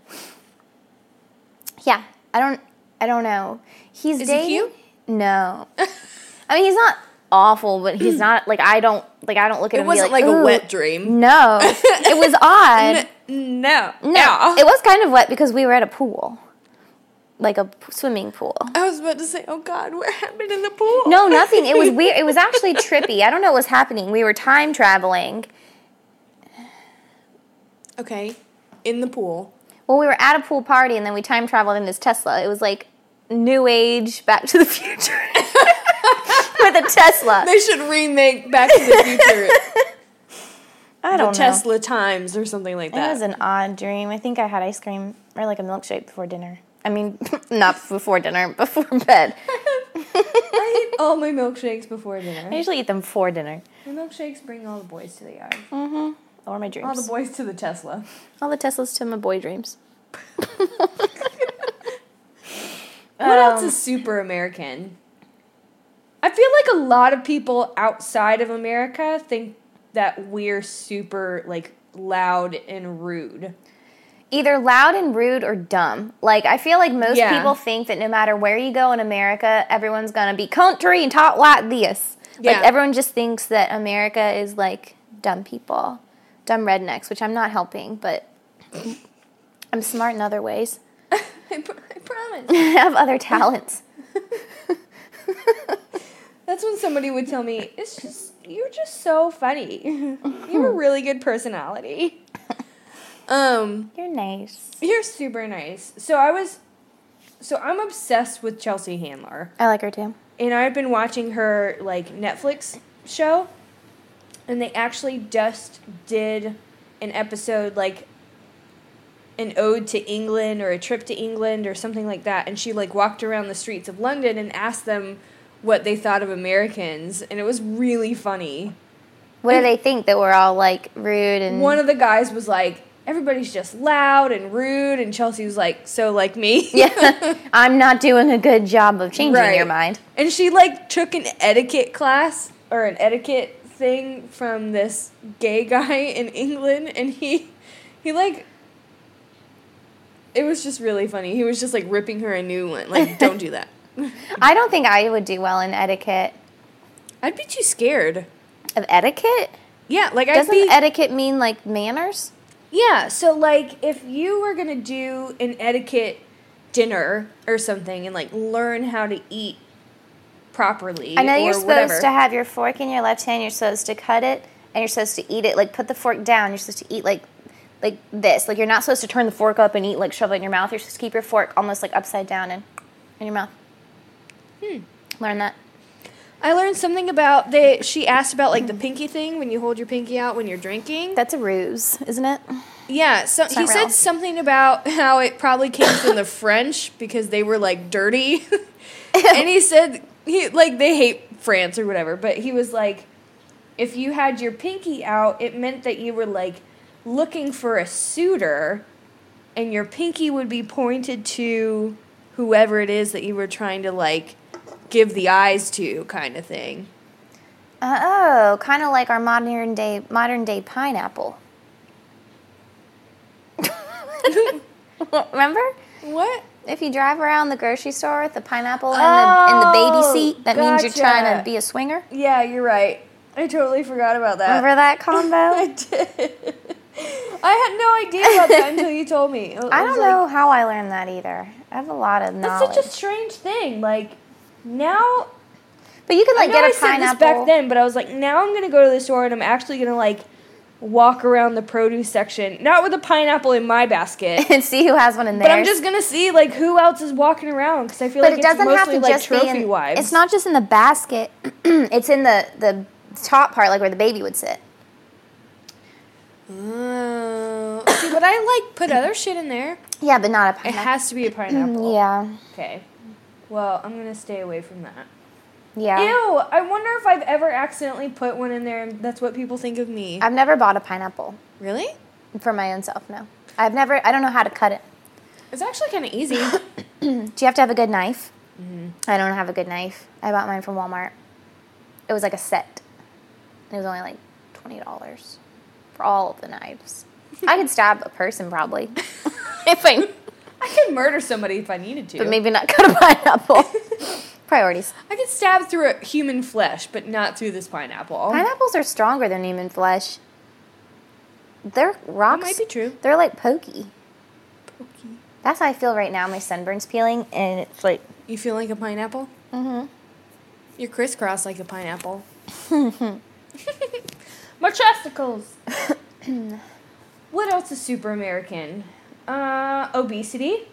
Yeah, I don't I don't know. He's Is he dating. cute? No, I mean he's not awful, but he's not like I don't like I don't look at It him. be wasn't like, a wet dream. No, it was odd. No. No, it was kind of wet because we were at a pool, like a p- swimming pool. I was about to say, oh God, what happened in the pool? No, nothing. It was weird. It was actually trippy. I don't know what was happening. We were time traveling. Okay, in the pool. Well, we were at a pool party and then we time traveled in this Tesla. It was like new age, Back to the Future with a Tesla. They should remake Back to the Future, I don't know. Tesla Times or something like that. It was an odd dream. I think I had ice cream or like a milkshake before dinner. I mean, not before dinner, before bed. I eat all my milkshakes before dinner. I usually eat them for dinner. My milkshakes bring all the boys to the yard. Mm-hmm. Or my dreams. All the boys to the Tesla. All the Teslas to my boy dreams. What else Um, is super American? I feel like a lot of people outside of America think that we're super like loud and rude. either loud and rude or dumb. Like I feel like most Yeah. people think that no matter where you go in America, everyone's gonna be country and talk like this. Yeah. Like everyone just thinks that America is like dumb people, dumb rednecks, which I'm not helping, but I'm smart in other ways. I, pr- I promise. I have other talents. That's when somebody would tell me, "It's just you're just so funny. you have a really good personality." Um, You're nice. you're super nice. So I was, so I'm obsessed with Chelsea Handler. I like her too. and I've been watching her like Netflix show, and they actually just did an episode like an ode to England or a trip to England or something like that, and she like walked around the streets of London and asked them what they thought of Americans, and it was really funny. What do they think that we're all like rude and One of the guys was like, everybody's just loud and rude, and Chelsea was like, so like me. Yeah. I'm not doing a good job of changing Right. your mind. And she like took an etiquette class or an etiquette thing from this gay guy in England and he he like it was just really funny. He was just like ripping her a new one. Like, don't do that. I don't think I would do well in etiquette. I'd be too scared. Of etiquette? Yeah, like I'd Doesn't be etiquette mean like manners? Yeah, so like if you were gonna do an etiquette dinner or something and like learn how to eat properly. I know or you're supposed whatever, to have your fork in your left hand. You're supposed to cut it, and you're supposed to eat it. Like put the fork down. You're supposed to eat like like this. Like you're not supposed to turn the fork up and eat like shove it in your mouth. You're supposed to keep your fork almost like upside down and in your mouth. Hmm. Learn that. I learned something about they. She asked about like the pinky thing when you hold your pinky out when you're drinking. That's a ruse, isn't it? yeah, so he said real. something about how it probably came from the French because they were like dirty, and he said he like they hate France or whatever, but he was like, if you had your pinky out, it meant that you were like looking for a suitor, and your pinky would be pointed to whoever it is that you were trying to like give the eyes to, kind of thing. Uh, oh, kind of like our modern day modern day pineapple. Remember? What? If you drive around the grocery store with the pineapple in the in the baby Oh, seat, that means you're trying to be a swinger. Yeah, you're right. I totally forgot about that. Remember that combo? I did. I had no idea about that until you told me. It I don't like- know how I learned that either. I have a lot of knowledge. That's such a strange thing. Like now, but you could like get a said this pineapple. back then, but I was like, now I'm gonna go to the store and I'm actually gonna like walk around the produce section, not with a pineapple in my basket, and see who has one in there. but I'm just gonna see like who else is walking around because I feel But like it doesn't it's have mostly to like just trophy be in. wives. It's not just in the basket. it's in the the top part, like where the baby would sit. Oh, see, but I like put other shit in there. Yeah, but not a pineapple. It has to be a mm, pineapple. yeah, Okay. Well, I'm gonna stay away from that. Yeah. Ew! I wonder if I've ever accidentally put one in there and that's what people think of me. I've never bought a pineapple really? for my own self. No, I've never. I don't know how to cut it. It's actually kind of easy. Do you have to have a good knife? Mm-hmm. I don't have a good knife. I bought mine from Walmart. It was like a set. It was only like twenty dollars for all of the knives. I could stab a person probably if I, I could murder somebody if I needed to. but maybe not cut a pineapple. Priorities. I could stab through a human flesh, but not through this pineapple. Pineapples are stronger than human flesh. They're rocks. that might be true. They're like pokey. Pokey. That's how I feel right now. My sunburn's peeling, and it's like. You feel like a pineapple? Mm-hmm. You're crisscross like a pineapple. My chesticles. what else is super American? Uh, obesity.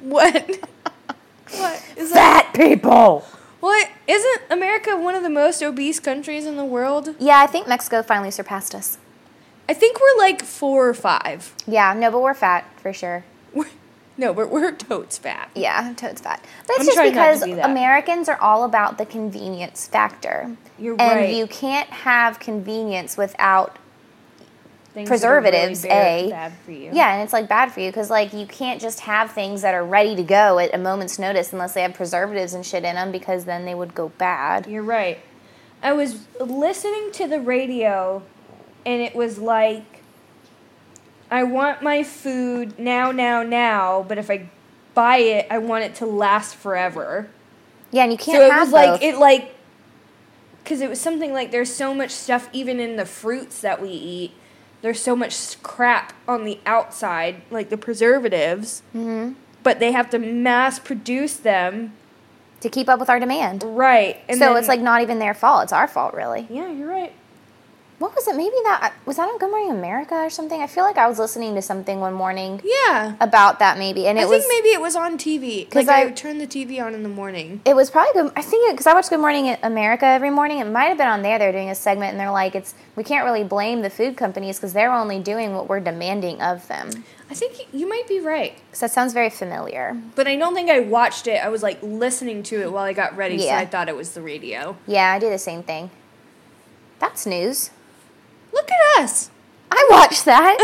What? what is that? Fat people. What isn't America one of the most obese countries in the world? Yeah, I think Mexico finally surpassed us. I think we're like four or five. Yeah, no, but we're fat for sure. We're, no, but we're totes fat. Yeah, totes fat. It's I'm just trying not to because. Americans are all about the convenience factor. You're and right. you can't have convenience without Things preservatives, bad, A. bad for you. Yeah, and it's like bad for you because like you can't just have things that are ready to go at a moment's notice unless they have preservatives and shit in them because then they would go bad. You're right. I was listening to the radio and it was like I want my food now now now, but if I buy it, I want it to last forever. Yeah, and you can't so it was like it like cuz it was something like there's so much stuff even in the fruits that we eat. There's so much crap on the outside, like the preservatives, Mhm. but they have to mass produce them. to keep up with our demand. Right. And so then- it's like not even their fault; it's our fault, really. Yeah, you're right. What was it? Maybe that was that on Good Morning America or something. I feel like I was listening to something one morning Yeah. about that maybe, and it I was think maybe it was on TV. 'Cause Like I, I- turned the TV on in the morning. It was probably good. I think because I watch Good Morning America every morning. It might have been on there. They're doing a segment, and they're like, "It's we can't really blame the food companies because they're only doing what we're demanding of them." I think you might be right, Because that sounds very familiar. but I don't think I watched it. I was like listening to it while I got ready, so I thought it was the radio. Yeah, I do the same thing. That's news. Look at us. I watched that.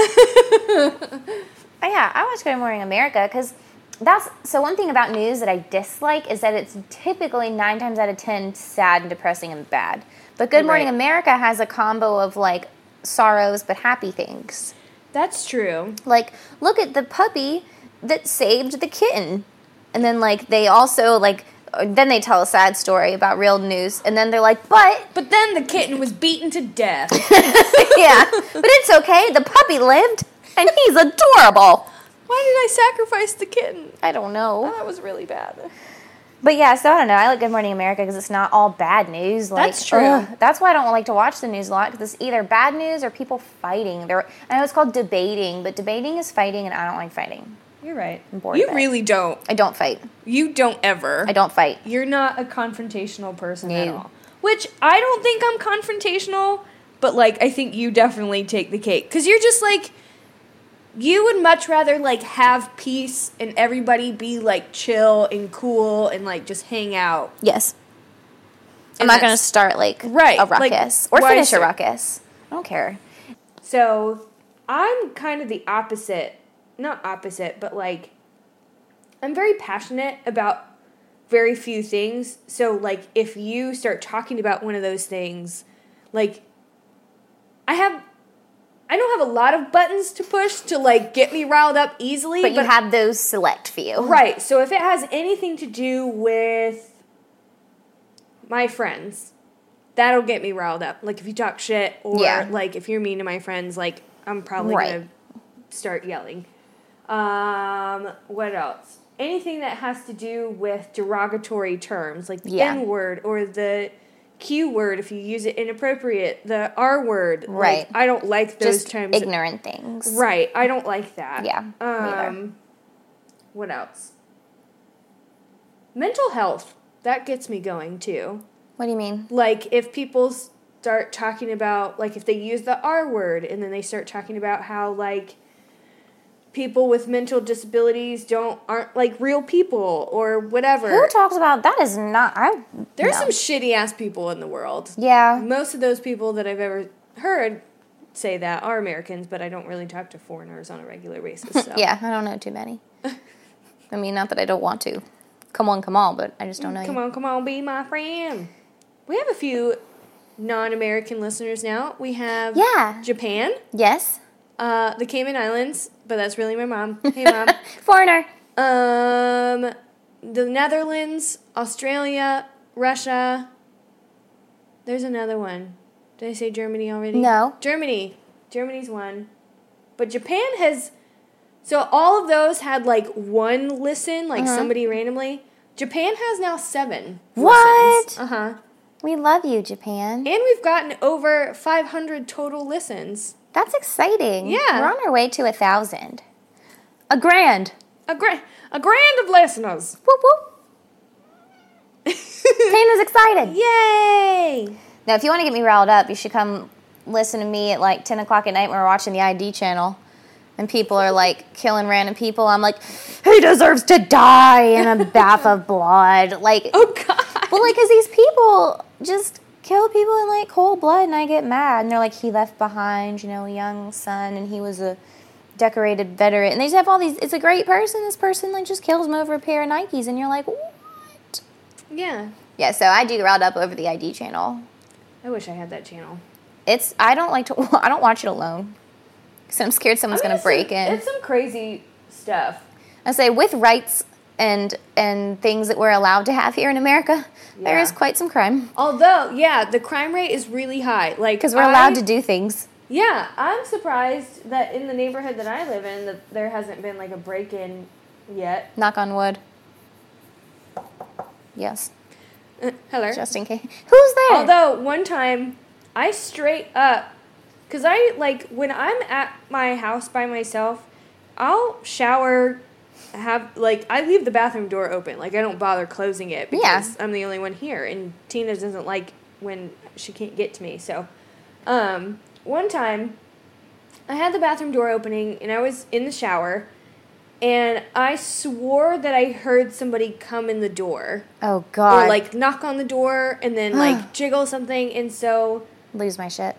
Oh, yeah, I watched Good Morning America because that's so. One thing about news that I dislike is that it's typically nine times out of ten sad and depressing and bad. But Good Morning Right. America has a combo of like sorrows but happy things. That's true. Like, look at the puppy that saved the kitten, and then like they also like then they tell a sad story about real news, and then they're like, but But then the kitten was beaten to death. yeah, but it's okay. The puppy lived, and he's adorable. Why did I sacrifice the kitten? I don't know. Oh, that was really bad. But yeah, so I don't know. I like Good Morning America because it's not all bad news. Like, That's true. ugh, that's why I don't like to watch the news a lot because it's either bad news or people fighting. There, I know it's called debating, but debating is fighting, and I don't like fighting. You're right. I'm bored You really don't. I don't fight. You don't ever. I don't fight. You're not a confrontational person at all. Which I don't think I'm confrontational, but like I think you definitely take the cake cuz you're just like you would much rather like have peace and everybody be like chill and cool and like just hang out. Yes. I'm And not going to start like Right, a like, ruckus or finish a ruckus. I don't care. So, I'm kind of the opposite. Not opposite, but like I'm very passionate about very few things. So like if you start talking about one of those things, like I have I don't have a lot of buttons to push to like get me riled up easily, But you have those select few. Right. So if it has anything to do with my friends, that'll get me riled up. Like if you talk shit or Yeah. like if you're mean to my friends, like I'm probably Right. gonna start yelling. Um, what else? Anything that has to do with derogatory terms, like the Yeah. N word or the Q word if you use it inappropriate, the R word. like, Right. I don't like those Just terms. ignorant things. Right. I don't like that. Yeah. Um, what else? Mental health. That gets me going too. What do you mean? Like if people start talking about like if they use the R word and then they start talking about how like people with mental disabilities don't aren't like real people or whatever. Who talks about that? Is not. I. There's no. some shitty ass people in the world. Yeah. Most of those people that I've ever heard say that are Americans, but I don't really talk to foreigners on a regular basis. So. Yeah, I don't know too many. I mean, not that I don't want to. Come on, come on, but I just don't know Come you. on, come on, be my friend. We have a few non-American listeners now. We have Yeah. Japan, Yes. Uh, the Cayman Islands, but that's really my mom. Hey, mom. Foreigner. um, the Netherlands, Australia, Russia. There's another one. Did I say Germany already? No. Germany. Germany's one. But Japan has. So all of those had like one listen, like Uh-huh. somebody randomly. Japan has now seven. What? Uh huh. We love you, Japan. And we've gotten over 500 total listens. That's exciting. Yeah. We're on our way to a thousand. A grand. A grand, a grand of listeners. Whoop whoop. Tana's excited. Yay! Now, if you want to get me riled up, you should come listen to me at like 10 o'clock at night when we're watching the ID channel. And people are like killing random people. I'm like, he deserves to die in a bath of blood. Like, Oh God. well, like, because these people just kill people in like cold blood, and I get mad. And they're like, he left behind, you know, a young son, and he was a decorated veteran. And they just have all these. It's a great person. This person like just kills him over a pair of Nikes, and you're like, what? Yeah. Yeah. So I do riled up over the ID channel. I wish I had that channel. It's I don't like to I don't watch it alone because I'm scared someone's I mean, gonna break some, in. It's some crazy stuff. I say with rights and and things that we're allowed to have here in America, there Yeah. is quite some crime Although, yeah, the crime rate is really high. Like because we're allowed to do things. Yeah, I'm surprised that in the neighborhood that I live in, that there hasn't been like a break-in yet. Knock on wood. Yes, Uh, hello. just in case. Who's there? Although one time, I straight up, cause I like when I'm at my house by myself, I'll shower, have like I leave the bathroom door open. Like I don't bother closing it Yeah. because I'm the only one here, and Tina doesn't like when she can't get to me. So, um, one time, I had the bathroom door opening, and I was in the shower. And I swore that I heard somebody come in the door oh God! or like knock on the door and then like jiggle something and so lose my shit.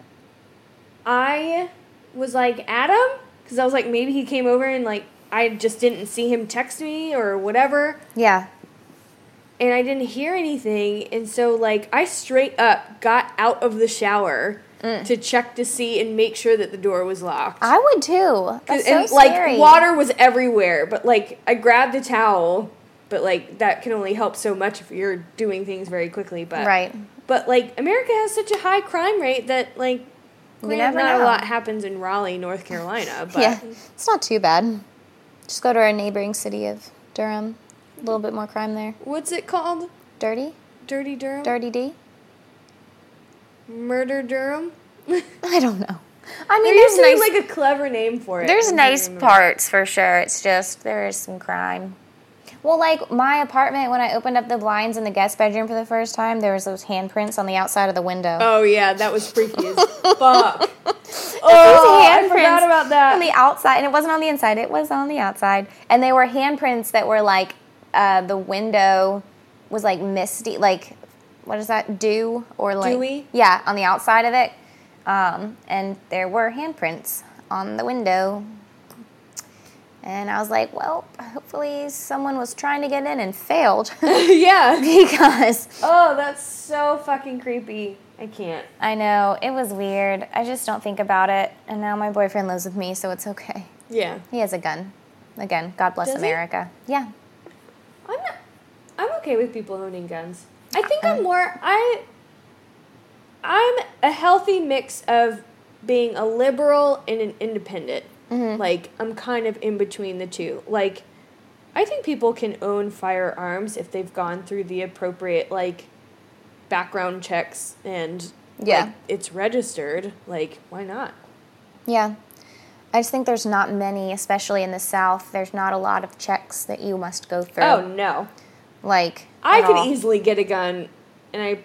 I was like Adam because I was like maybe he came over and like I just didn't see him text me or whatever, Yeah. and I didn't hear anything, and so like I straight up got out of the shower mm. to check to see and make sure that the door was locked. I would too. That's so and like water was everywhere, but like I grabbed a towel, but like that can only help so much if you're doing things very quickly. But Right. but like America has such a high crime rate that like not know. a lot happens in Raleigh, North Carolina. But yeah, it's not too bad. Just go to our neighboring city of Durham. A little bit more crime there. what's it called? Dirty? Dirty Durham. Dirty D? Murder Durham. I don't know. I mean, There there's nice, like a clever name for it. there's nice parts for sure. It's just there is some crime. Well, like my apartment, when I opened up the blinds in the guest bedroom for the first time, there was those handprints on the outside of the window. Oh yeah, that was freaky as fuck. Oh, I forgot about that. on the outside, and it wasn't on the inside; it was on the outside. And they were handprints that were like uh, the window was like misty, like what is that, dew or like Dewy? Yeah, on the outside of it, um, and there were handprints on the window. And I was like, well, hopefully someone was trying to get in and failed yeah. because Oh, that's so fucking creepy. I can't. I know it was weird. I just don't think about it. And now my boyfriend lives with me, so it's okay. Yeah. He has a gun. Again, God bless Does he? America. Yeah. I'm not. I'm okay with people owning guns. I think I'm uh, more. I. I'm a healthy mix of being a liberal and an independent. Mm-hmm. Like I'm kind of in between the two. Like, I think people can own firearms if they've gone through the appropriate like background checks and Yeah. like, it's registered. Like, why not? Yeah. I just think there's not many, especially in the South, there's not a lot of checks that you must go through. Oh no. Like, I could all. easily get a gun, and I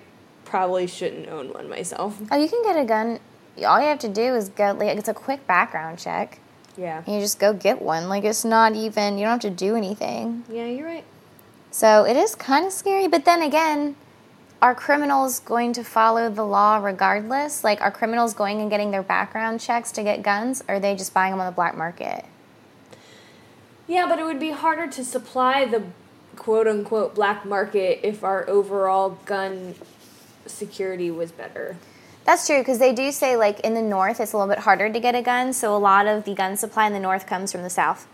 probably shouldn't own one myself. Oh, you can get a gun. All you have to do is go, like, it's a quick background check. Yeah. You just go get one. Like, it's not even, you don't have to do anything. Yeah, you're right. So it is kind of scary. But then again, are criminals going to follow the law regardless? Like, are criminals going and getting their background checks to get guns? Or are they just buying them on the black market? Yeah, but it would be harder to supply the quote unquote black market if our overall gun security was better. That's true because they do say, like, in the north, it's a little bit harder to get a gun. So a lot of the gun supply in the north comes from the south.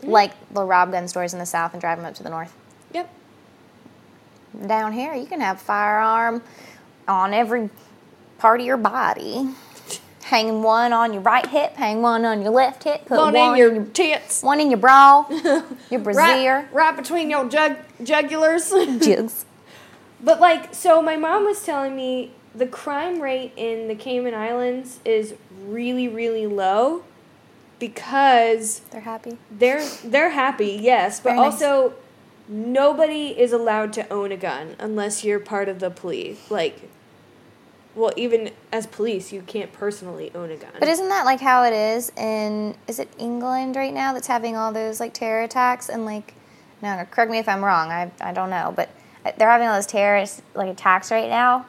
Mm-hmm. Like, they'll rob gun stores in the south and drive them up to the north. Yep. Down here, you can have firearm on every part of your body. Hang one on your right hip, hang one on your left hip, put One one, in your tits. one in your bra, your Right, brassiere, right between your jug jugulars. jugs. but like so my mom was telling me the crime rate in the Cayman Islands is really, really low because They're happy. they're they're happy, yes, but Very nice. also nobody is allowed to own a gun unless you're part of the police. Like, well, even as police, you can't personally own a gun. But isn't that like how it is in is it England right now that's having all those like terror attacks and like no, no correct me if I'm wrong. I I don't know, but uh, they're having all those terrorist like attacks right now,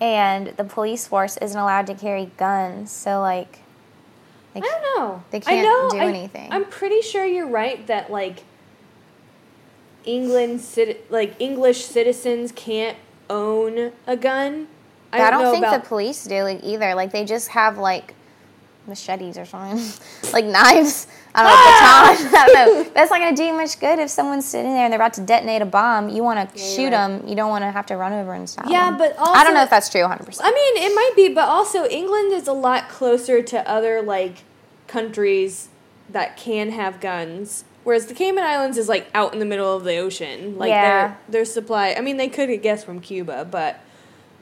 and the police force isn't allowed to carry guns. So like, I don't know. They can't know, do I- anything. I'm pretty sure you're right that like England like English citizens can't own a gun. I I don't, don't, know think about the police do like either. Like they just have like machetes or something, like knives. I don't know Ah! time. I don't know. That's not gonna do you much good if someone's sitting there and they're about to detonate a bomb. You want to Yeah, shoot right. them. You don't want to have to run over and stop Yeah, them. but I don't know if that's true 100. percent I mean, it might be, but also England is a lot closer to other like countries that can have guns. Whereas the Cayman Islands is like out in the middle of the ocean. Like Yeah. their their supply I mean they could have guessed from Cuba, but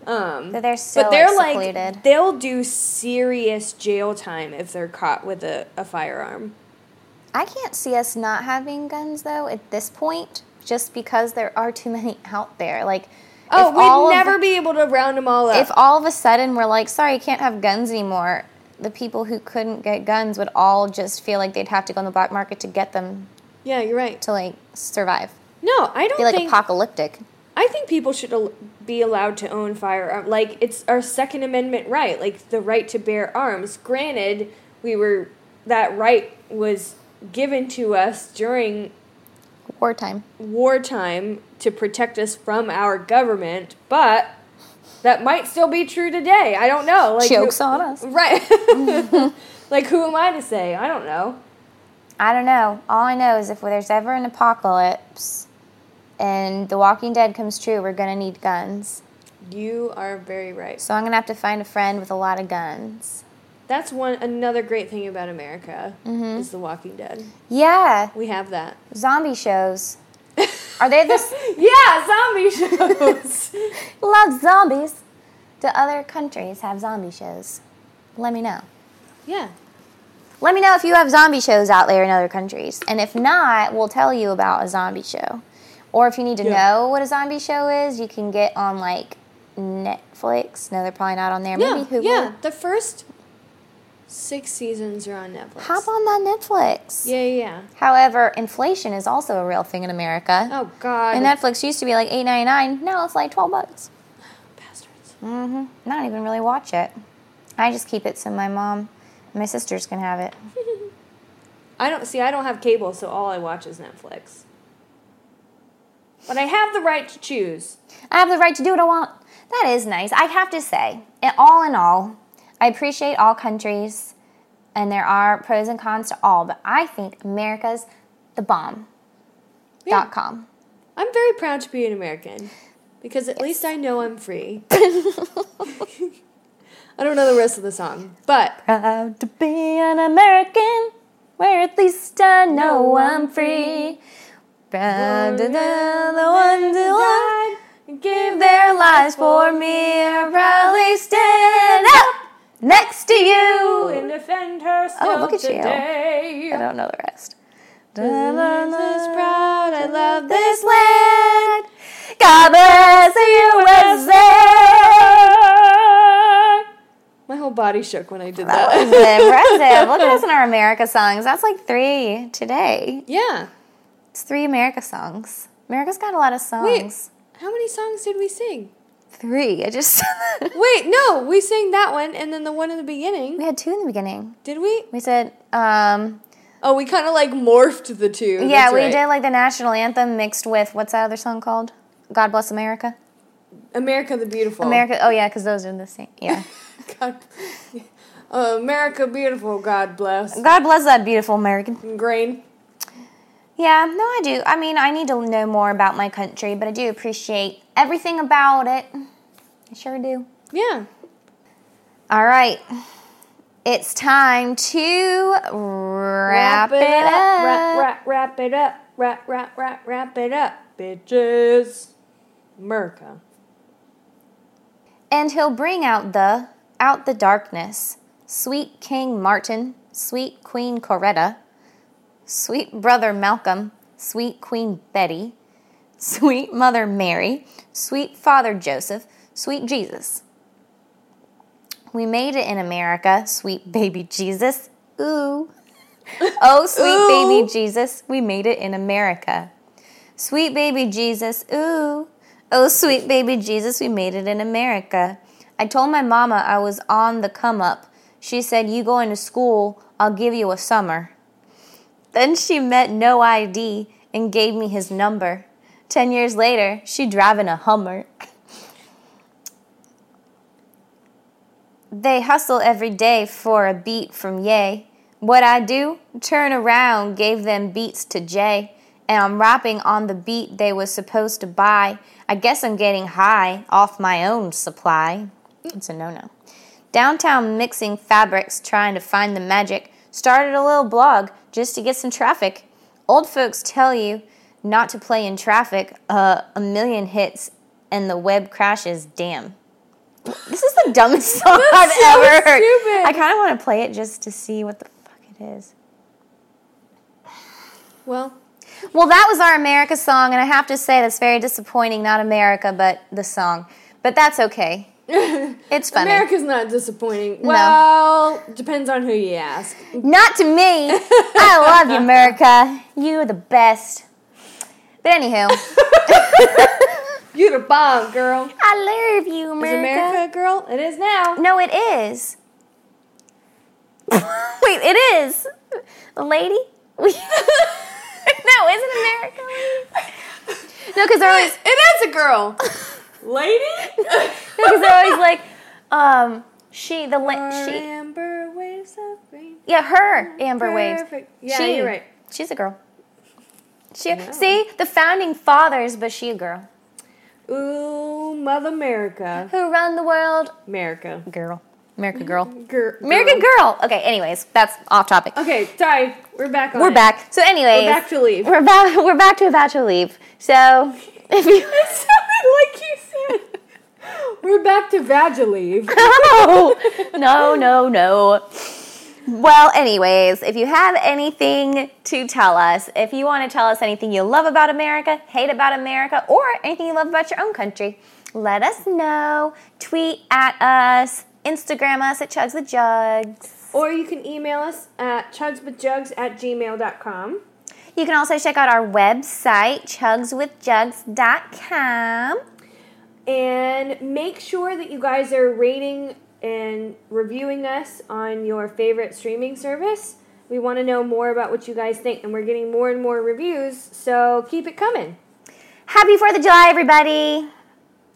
um But they're so, but they're like, secluded. they'll do serious jail time if they're caught with a, a firearm. I can't see us not having guns though at this point, just because there are too many out there. Like, Oh, we'd never the- be able to round them all up. if all of a sudden we're like, sorry, you can't have guns anymore, the people who couldn't get guns would all just feel like they'd have to go on the black market to get them yeah, you're right. to like survive. No, I don't Be like think apocalyptic. I think people should al- be allowed to own firearms. Like it's our Second Amendment right, like the right to bear arms. Granted, we were that right was given to us during Wartime. wartime to protect us from our government, but that might still be true today. I don't know. Like Jokes who- on us. Right. like who am I to say? I don't know. I don't know. All I know is if there's ever an apocalypse and The Walking Dead comes true, we're gonna need guns. You are very right. So I'm gonna have to find a friend with a lot of guns. That's one another great thing about America Mm-hmm. is The Walking Dead. Yeah, We have that. zombie shows. Are they this? Yeah, zombie shows. Love zombies. Do other countries have zombie shows? Let me know. yeah. Let me know if you have zombie shows out there in other countries. And if not, we'll tell you about a zombie show. Or if you need to Yeah. know what a zombie show is, you can get on like Netflix. No, they're probably not on there. Yeah, Maybe Hulu. yeah. The first six seasons are on Netflix. Hop on that Netflix. Yeah, yeah, yeah. However, inflation is also a real thing in America. Oh God. and Netflix used to be like eight ninety nine. Now it's like twelve bucks. bastards. Mm-hmm. I don't even really watch it. I just keep it so my mom and my sisters can have it. I don't see. I don't have cable, so all I watch is Netflix. But I have the right to choose. I have the right to do what I want. That is nice. I have to say, in all in all, I appreciate all countries, and there are pros and cons to all, but I think America's the bomb. Yeah. Dot com. I'm very proud to be an American because at least I know I'm free. I don't know the rest of the song, but Proud to be an American, where at least I know I'm free. To know the ones who want give their lives for me are proudly stand up next to you. and defend her still Oh, look at you. today. I don't know the rest. This is proud. I love this this land. God bless the USA. My whole body shook when I did That that. was impressive. Look at us in our America songs. That's like three today. yeah. It's three America songs. America's got a lot of songs. Wait, how many songs did we sing? Three. I just Wait, no, we sang that one and then the one in the beginning. we had two in the beginning. Did we? We said, um, Oh, we kind of like morphed the two. yeah, That's we right. did like the national anthem mixed with what's that other song called? God bless America. America the Beautiful. America. Oh yeah, because those are the same. Yeah. God. Uh, America Beautiful, God bless. God bless that beautiful American. Grain. Yeah, no, I do. I mean, I need to know more about my country, but I do appreciate everything about it. I sure do. Yeah. All right. It's time to wrap, it up. Wrap, wrap, wrap it up. Wrap, wrap, wrap, wrap it up. Bitches. America. And he'll bring out the out the darkness. Sweet King Martin, sweet Queen Coretta, sweet brother Malcolm, sweet Queen Betty, sweet Mother Mary, sweet Father Joseph, sweet Jesus. We made it in America, sweet baby Jesus. Ooh. Oh, sweet Ooh. baby Jesus, we made it in America. Sweet baby Jesus, ooh. Oh, sweet baby Jesus, we made it in America. I told my mama I was on the come up. She said, You going to school, I'll give you a summer. Then she met No I.D. and gave me his number. Ten years later, she driving a Hummer. They hustle every day for a beat from Ye. What I do? Turn around, gave them beats to Jay. And I'm rapping on the beat they was supposed to buy. I guess I'm getting high off my own supply. It's a no no. Downtown mixing fabrics, trying to find the magic. Started a little blog just to get some traffic. Old folks tell you not to play in traffic. Uh, a million hits and the web crashes. Damn. This is the dumbest song I've so ever heard. stupid. I kind of want to play it just to see what the fuck it is. Well, Well, that was our America song, and I have to say that's very disappointing. Not America, but the song. But that's okay. It's funny. America's not disappointing. Well, depends on who you ask. Not to me. I love you, America. You're the best. But anywho, You're the bomb, girl. I love you, America. Is America. Girl? It is now. No, it is. Wait, it is. A lady? No, isn't America lady? No, because they're always It is a girl. Lady? because they're always like, um, she the la- she amber waves of green. yeah her Amber Waves. Yeah, She. you're right. She's a girl. She see the founding fathers, but she a girl Ooh, Mother America. who run the world. America. Girl, America girl, Gir- American girl. Okay, anyways, that's off topic. Okay, sorry. We're back on We're it. back. So, anyways, We're back to leave. We're back. We're back to about to leave. So, if you It sounded like you. We're back to Vagaleave. no, no, no, no. Well, anyways, if you have anything to tell us, if you want to tell us anything you love about America, hate about America, or anything you love about your own country, let us know. Tweet at us, Instagram us at Chugs with Jugs. or you can email us at chugswithjugs at gmail.com. You can also check out our website, chugswithjugs.com. And make sure that you guys are rating and reviewing us on your favorite streaming service. We want to know more about what you guys think, and we're getting more and more reviews, so keep it coming. Happy 4th of July, everybody!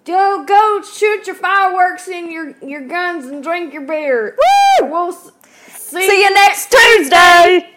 Go, go shoot your fireworks and your, your guns and drink your beer. Woo! We'll s- see, See you next Tuesday!